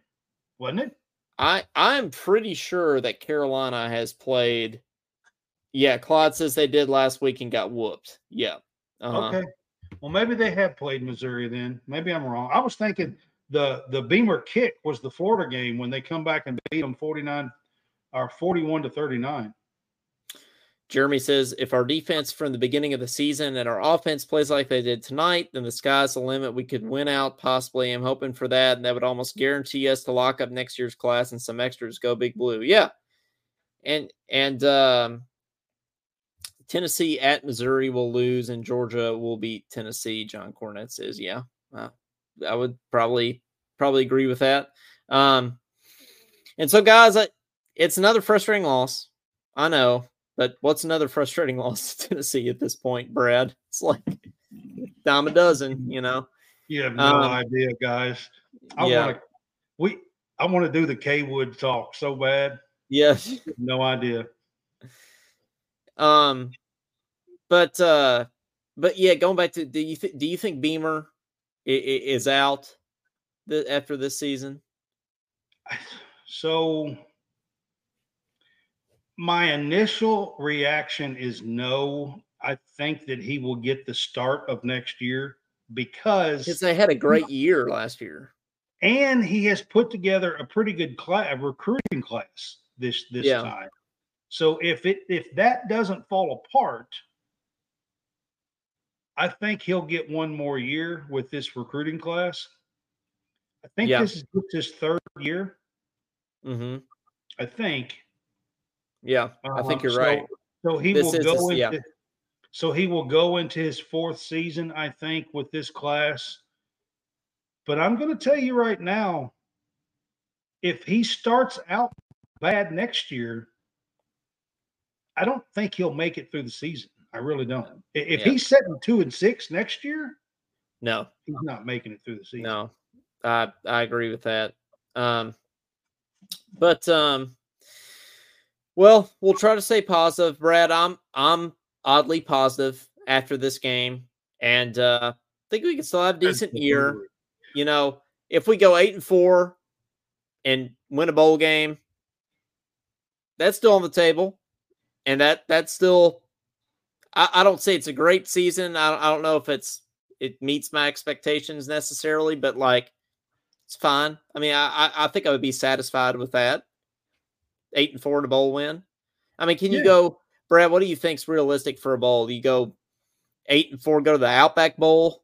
wasn't it? I I'm pretty sure that Carolina has played. Yeah, Claude says they did last week and got whooped. Yeah. Uh-huh. Okay. Well, maybe they have played Missouri then. Maybe I'm wrong. I was thinking the the Beamer kick was the Florida game when they come back and beat them 49 or 41 to 39. Jeremy says if our defense from the beginning of the season and our offense plays like they did tonight, then the sky's the limit. We could win out possibly. I'm hoping for that, and that would almost guarantee us to lock up next year's class and some extras. Go big blue, yeah. And and um, Tennessee at Missouri will lose, and Georgia will beat Tennessee. John Cornett says, yeah, uh, I would probably probably agree with that. Um, and so guys, I, it's another frustrating loss. I know. But what's another frustrating loss to Tennessee at this point, Brad? It's like dime a dozen, you know. You have no Um, idea, guys. I yeah. want to we I want to do the K Wood talk so bad. Yes. No idea. Um, but uh, but yeah, going back to do you th- do you think Beamer i- i- is out the, after this season? So my initial reaction is no. I think that he will get the start of next year Because they had a great year last year. and he has put together a pretty good class, a recruiting class this this Yeah. time. So if it if that doesn't fall apart, I think he'll get one more year with this recruiting class. I think Yeah. this is his third year. hmm I think. Yeah, I think Um, you're so- right. So he This will is go into yeah. so he will go into his fourth season, I think, with this class. But I'm going to tell you right now, if he starts out bad next year, I don't think he'll make it through the season. I really don't. If Yeah. he's setting two and six next year, No, he's not making it through the season. No, I I agree with that. Um, but um, well, we'll try to stay positive, Brad. I'm I'm oddly positive after this game, and uh, I think we can still have a decent year. You know, if we go eight and four and win a bowl game, that's still on the table, and that that's still. I, I don't say it's a great season. I, I don't know if it's it meets my expectations necessarily, but like it's fine. I mean, I I, I think I would be satisfied with that. Eight and four in a bowl win. I mean, can you go, Brad? What do you think's realistic for a bowl? Do you go eight and four, go to the Outback Bowl,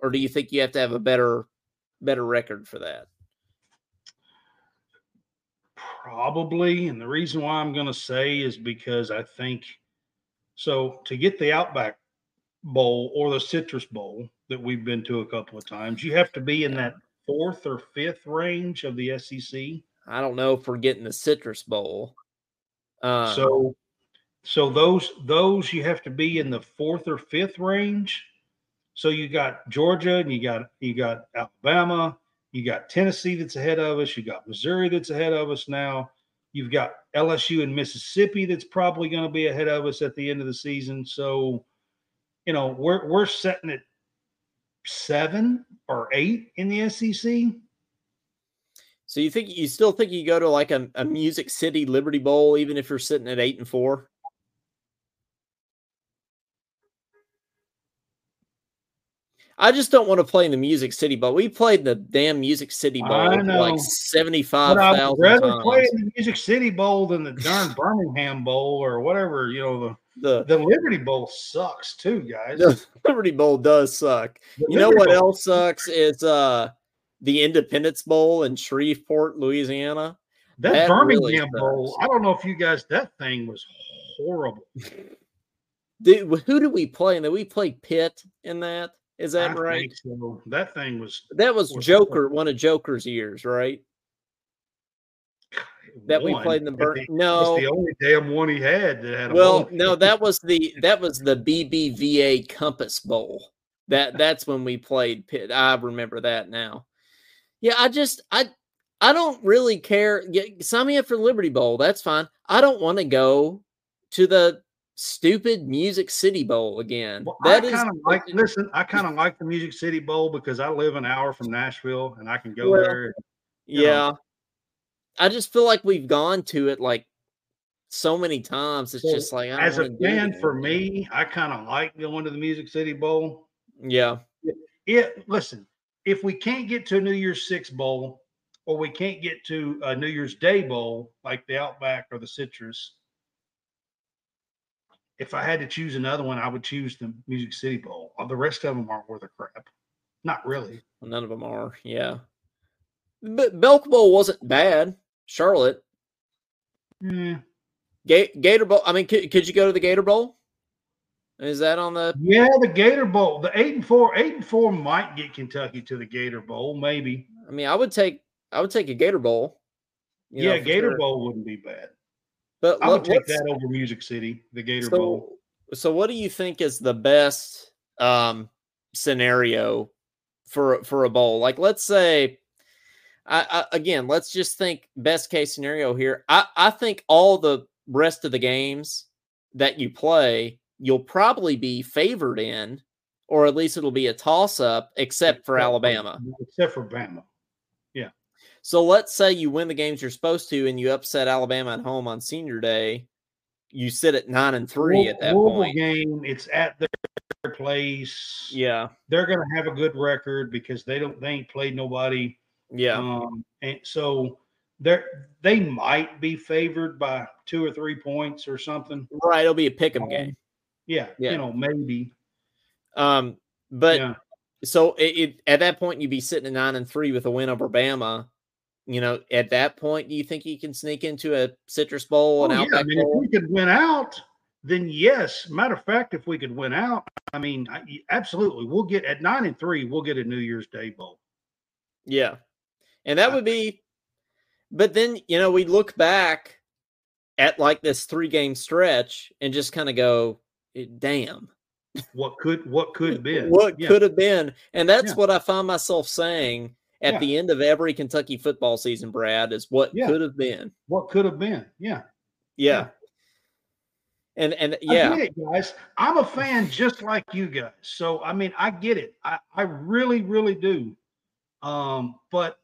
or do you think you have to have a better better record for that? Probably. And the reason why I'm going to say is because I think so to get the Outback Bowl or the Citrus Bowl that we've been to a couple of times, you have to be in that fourth or fifth range of the SEC. I don't know if we're getting the Citrus Bowl. Uh, so so those those you have to be in the fourth or fifth range. So you got Georgia and you got you got Alabama You got Tennessee that's ahead of us. You got Missouri that's ahead of us now. You've got LSU and Mississippi that's probably going to be ahead of us at the end of the season. So, you know, we're we're setting it seven or eight in the SEC. So you think you still think you go to like a, a Music City Liberty Bowl, even if you're sitting at eight and four? I just don't want to play in the Music City Bowl. We played the damn Music City Bowl like seventy five thousand. I'd rather times. play in the Music City Bowl than the darn Birmingham Bowl or whatever. You know the the, the Liberty Bowl sucks too, guys. The Liberty Bowl does suck. The you Liberty know what Bowl. else sucks is uh the Independence Bowl in Shreveport, Louisiana. That, that Birmingham really Bowl, I don't know if you guys that thing was horrible. Dude, who did we play that? We played Pitt in that. Is that I right? So. That thing was that was, Joker, one of Joker's years, right? that we played in the burn. No, the only damn one he had that had. well, no, that was the that was the BBVA Compass Bowl. That that's when we played Pitt. I remember that now. Yeah, I just I I don't really care. Yeah, sign me up for Liberty Bowl. That's fine. I don't want to go to the stupid Music City Bowl again. Well, that I kind of like. Listen, I kind of like the Music City Bowl because I live an hour from Nashville and I can go well, there. yeah, know. I just feel like we've gone to it like so many times. It's just like as a fan for me, I kind of like going to the Music City Bowl. Yeah. It, it, listen, if we can't get to a New Year's Six Bowl or we can't get to a New Year's Day Bowl like the Outback or the Citrus, if I had to choose another one, I would choose the Music City Bowl. Uh, the rest of them aren't worth a crap. Not really. None of them are. Yeah. But Belk Bowl wasn't bad. Charlotte. Hmm. Yeah. Gator Bowl. I mean, could, could you go to the Gator Bowl? Is that on the? Yeah, the Gator Bowl. The eight and four, eight and four might get Kentucky to the Gator Bowl, maybe. I mean, I would take, I would take a Gator Bowl. yeah, know, Gator sure. Bowl wouldn't be bad. But I would take that over Music City, the Gator so, Bowl. So, what do you think is the best um, scenario for for a bowl? Like, let's say, I, I, again, let's just think best case scenario here. I, I think all the rest of the games that you play, you'll probably be favored in, or at least it'll be a toss up, except for Alabama. Except for Bama. Yeah. So let's say you win the games you're supposed to and you upset Alabama at home on senior day. You sit at nine and three at that Louisville point. game, it's at their place. Yeah. They're gonna have a good record because they don't they ain't played nobody. Yeah. Um, and so they're they might be favored by two or three points or something. Right. It'll be a pick 'em um, game. Yeah, yeah. You know, maybe. Um, but yeah. so it, it, at that point you'd be sitting at nine and three with a win over Bama you know, at that point, do you think he can sneak into a Citrus Bowl and oh, yeah. I mean, If we could win out, then yes. Matter of fact, if we could win out, I mean, absolutely, we'll get at nine and three, we'll get a New Year's Day bowl. Yeah, and that would be. But then you know we look back at like this three game stretch and just kind of go, eh, damn. What could what could have been? what yeah. could have been? And that's yeah. what I find myself saying at yeah. the end of every Kentucky football season, Brad, is what could have been. What could have been. Yeah. Yeah. yeah. And and yeah, it, guys. I'm a fan just like you guys. So I mean, I get it. I, I really, really do. Um, but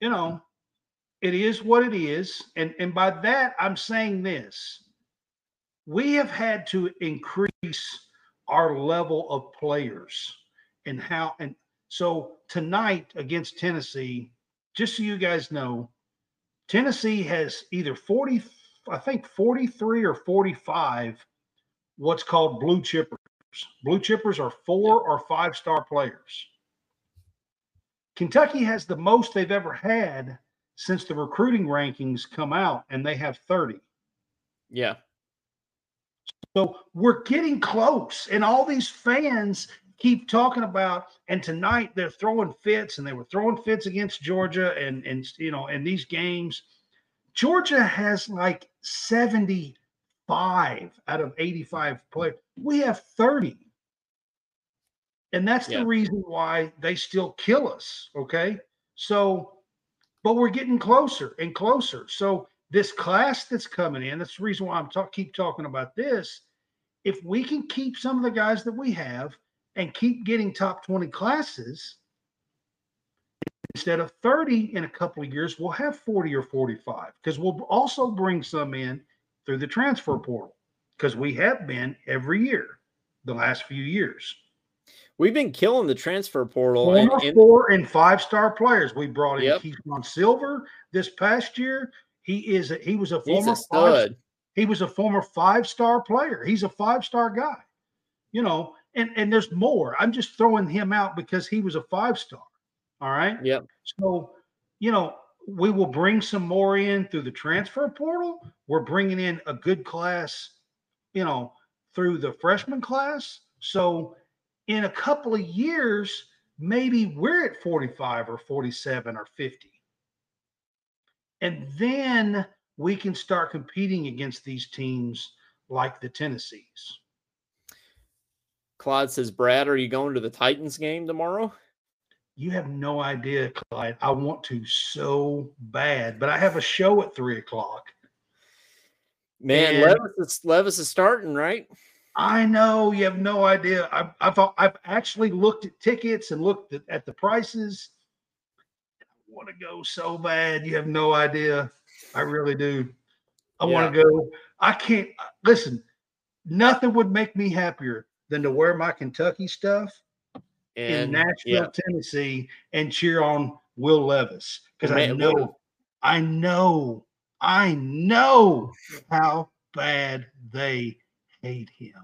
you know, it is what it is. And and by that, I'm saying this. We have had to increase our level of players and how and so tonight against Tennessee, just so you guys know, Tennessee has either 40, I think 43 or 45 what's called blue chippers. Blue chippers are four or five star players. Kentucky has the most they've ever had since the recruiting rankings come out, and they have 30. Yeah. So we're getting close, and all these fans keep talking about. And tonight they're throwing fits, and they were throwing fits against Georgia, and and you know, and these games, Georgia has like seventy five out of eighty five players. We have thirty. And that's Yeah. the reason why they still kill us. Okay. So, but we're getting closer and closer. So, this class that's coming in, that's the reason why I'm talk, keep talking about this. If we can keep some of the guys that we have and keep getting top 20 classes, instead of 30 in a couple of years, we'll have 40 or 45 because we'll also bring some in through the transfer portal because we have been every year the last few years. We've been killing the transfer portal. And, and- four and five star players. We brought in Yep. Keeshawn Silver this past year. He is a, he was a he's former a stud. He was a former five star player. He's a five star guy. You know, and and there's more. I'm just throwing him out because he was a five star. All right. Yep. So, you know, we will bring some more in through the transfer portal. We're bringing in a good class, you know, through the freshman class. So, in a couple of years, maybe we're at 45 or 47 or 50. And then we can start competing against these teams like the Tennessees. Clyde says, Brad, are you going to the Titans game tomorrow? You have no idea, Clyde. I want to so bad, but I have a show at three o'clock. Man, And- Levis is Levis is starting, right? I know you have no idea. I've I've, I've actually looked at tickets and looked at, at the prices. I want to go so bad. You have no idea. I really do. I want to go. I can't listen. Nothing would make me happier than to wear my Kentucky stuff in Nashville, yeah, Tennessee, and cheer on Will Levis because I know, what- I know, I know how bad they hate him.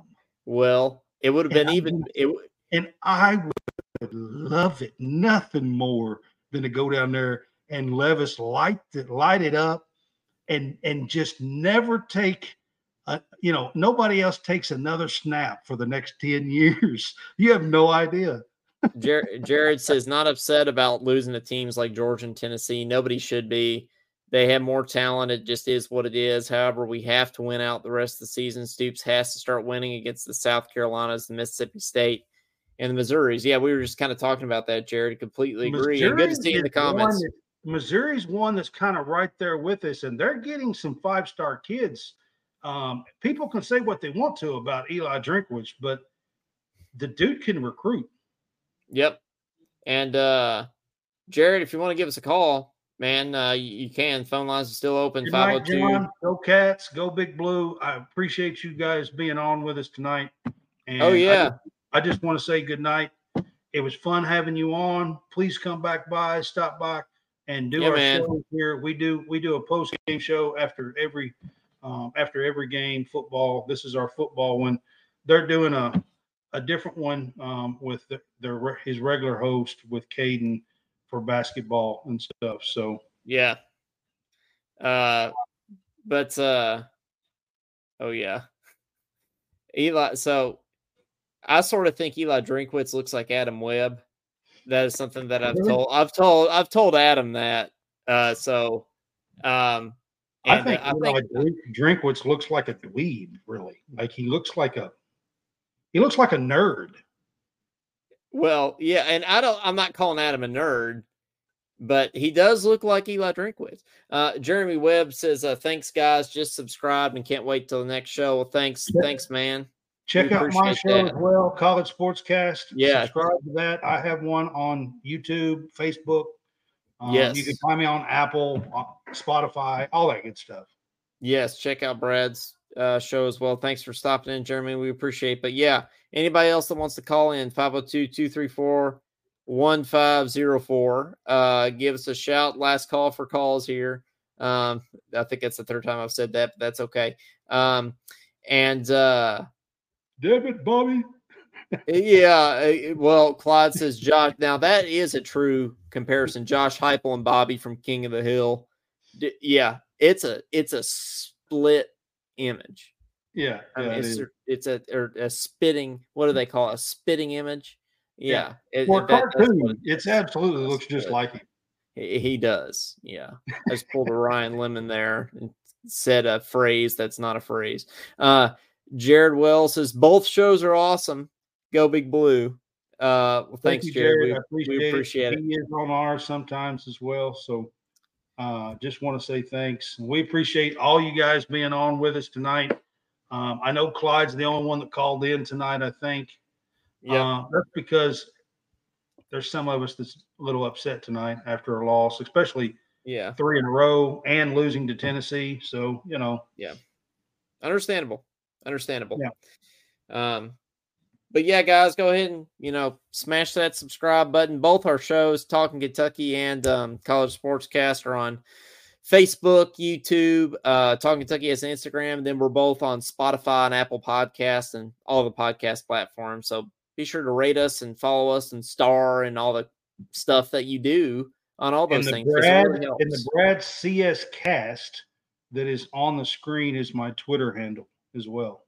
well, it would have been I'm even gonna- it, w- And I would love it nothing more than to go down there and Levis light it, light it up, and and just never take, a, you know, nobody else takes another snap for the next ten years. You have no idea. Jer- Jared says not upset about losing to teams like Georgia and Tennessee. Nobody should be. They have more talent. It just is what it is. However, we have to win out the rest of the season. Stoops has to start winning against the South Carolinas, the Mississippi State, and the Missouris. Yeah, we were just kind of talking about that, Jared. Completely agree. good to see you in the comments. Missouri's one that's kind of right there with us, and they're getting some five star kids. Um, people can say what they want to about Eli Drinkwitz, but the dude can recruit. Yep. And uh Jared, if you want to give us a call, man, uh you, you can. Phone lines are still open. Good night, 502. John. Go Cats. Go Big Blue. I appreciate you guys being on with us tonight. And Oh I yeah. just- I just want to say good night. It was fun having you on. Please come back by, stop by, and do Yeah, our man. show here. We do we do a post game show after every um, after every game football. This is our football one. They're doing a a different one um, with the, their his regular host with Caden for basketball and stuff. So Yeah. Uh but uh oh yeah. Eli so I sort of think Eli Drinkwitz looks like Adam Webb. That is something that I've Really? told I've told I've told Adam that. Uh so um I think, I Eli think Drink- Drinkwitz looks like a dweeb, really. Like he looks like a he looks like a nerd. well, yeah, and I don't I'm not calling Adam a nerd, but he does look like Eli Drinkwitz. Uh Jeremy Webb says, uh, thanks guys, just subscribed and can't wait till the next show. Well, thanks, Yeah. thanks, man. Check We out my show that. as well, College Sportscast. Yeah. Subscribe to that. I have one on YouTube, Facebook. Um, Yes. You can find me on Apple, on Spotify, all that good stuff. Yes, check out Brad's uh, show as well. Thanks for stopping in, Jeremy. We appreciate. But yeah, anybody else that wants to call in 502-234 1504. Uh give us a shout. Last call for calls here. Um, I think that's the third time I've said that, but that's okay. Um, and uh Debit, Bobby. yeah, uh, well, Clyde says Josh. Now that is a true comparison. Josh Heupel and Bobby from King of the Hill. D- yeah, it's a it's a split image. Yeah. I mean, it it's a, it's a or a spitting. What do they call it? a spitting image? Yeah, it- For it- cartoon, it it's absolutely looks just good. like him. He, he does. Yeah, I just pulled a Ryan Lemond there and said a phrase that's not a phrase. Uh, Jared Wells says both shows are awesome. Go Big Blue. Uh, well, thanks, Thank you, Jared. Jared. We, I appreciate, we appreciate it. He is on ours sometimes as well. So uh, just want to say thanks. We appreciate all you guys being on with us tonight. Um, I know Clyde's the only one that called in tonight, I think. Yeah. Uh, that's because there's some of us that's a little upset tonight after a loss, especially Yeah. three in a row and losing to Tennessee. So, you know, Yeah. Understandable. Understandable. Yeah. Um, but yeah, guys, go ahead and you know smash that subscribe button. Both our shows, Talking Kentucky and um, College Sportscast, are on Facebook, YouTube. Uh, Talking Kentucky has Instagram. And then we're both on Spotify and Apple Podcasts and all the podcast platforms. So be sure to rate us and follow us and star and all the stuff that you do on all those things. Brad really and the. Brad CS cast that is on the screen is my Twitter handle as well.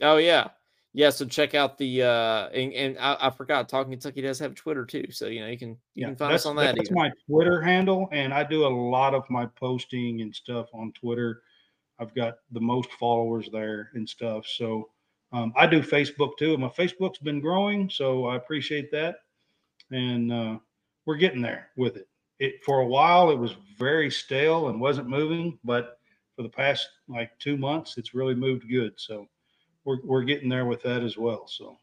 Oh yeah, yeah. So check out the uh, and, and I, I forgot. Talking Kentucky does have Twitter too, so you know you can you can find us on that. That's even. my Twitter handle, and I do a lot of my posting and stuff on Twitter. I've got the most followers there and stuff. So um, I do Facebook too. and My Facebook's been growing, so I appreciate that, and uh, we're getting there with it. It for a while it was very stale and wasn't moving, but for the past like two months, it's really moved good. So we're we're getting there with that as well. So.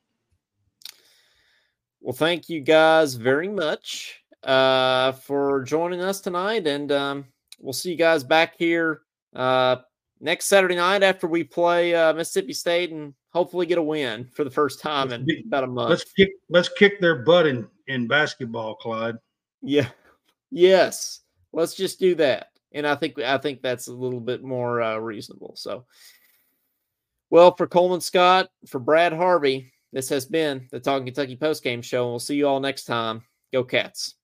Well, thank you guys very much uh, for joining us tonight, and um, we'll see you guys back here uh, next Saturday night after we play uh, Mississippi State and hopefully get a win for the first time Let's in be- about a month. Let's kick let's kick their butt in in basketball, Clyde. Yeah. Yes. Let's just do that. And I think I think that's a little bit more uh, reasonable. So, well, for Coleman Scott, for Brad Harvey, this has been the Talking Kentucky postgame show. And we'll see you all next time. Go Cats.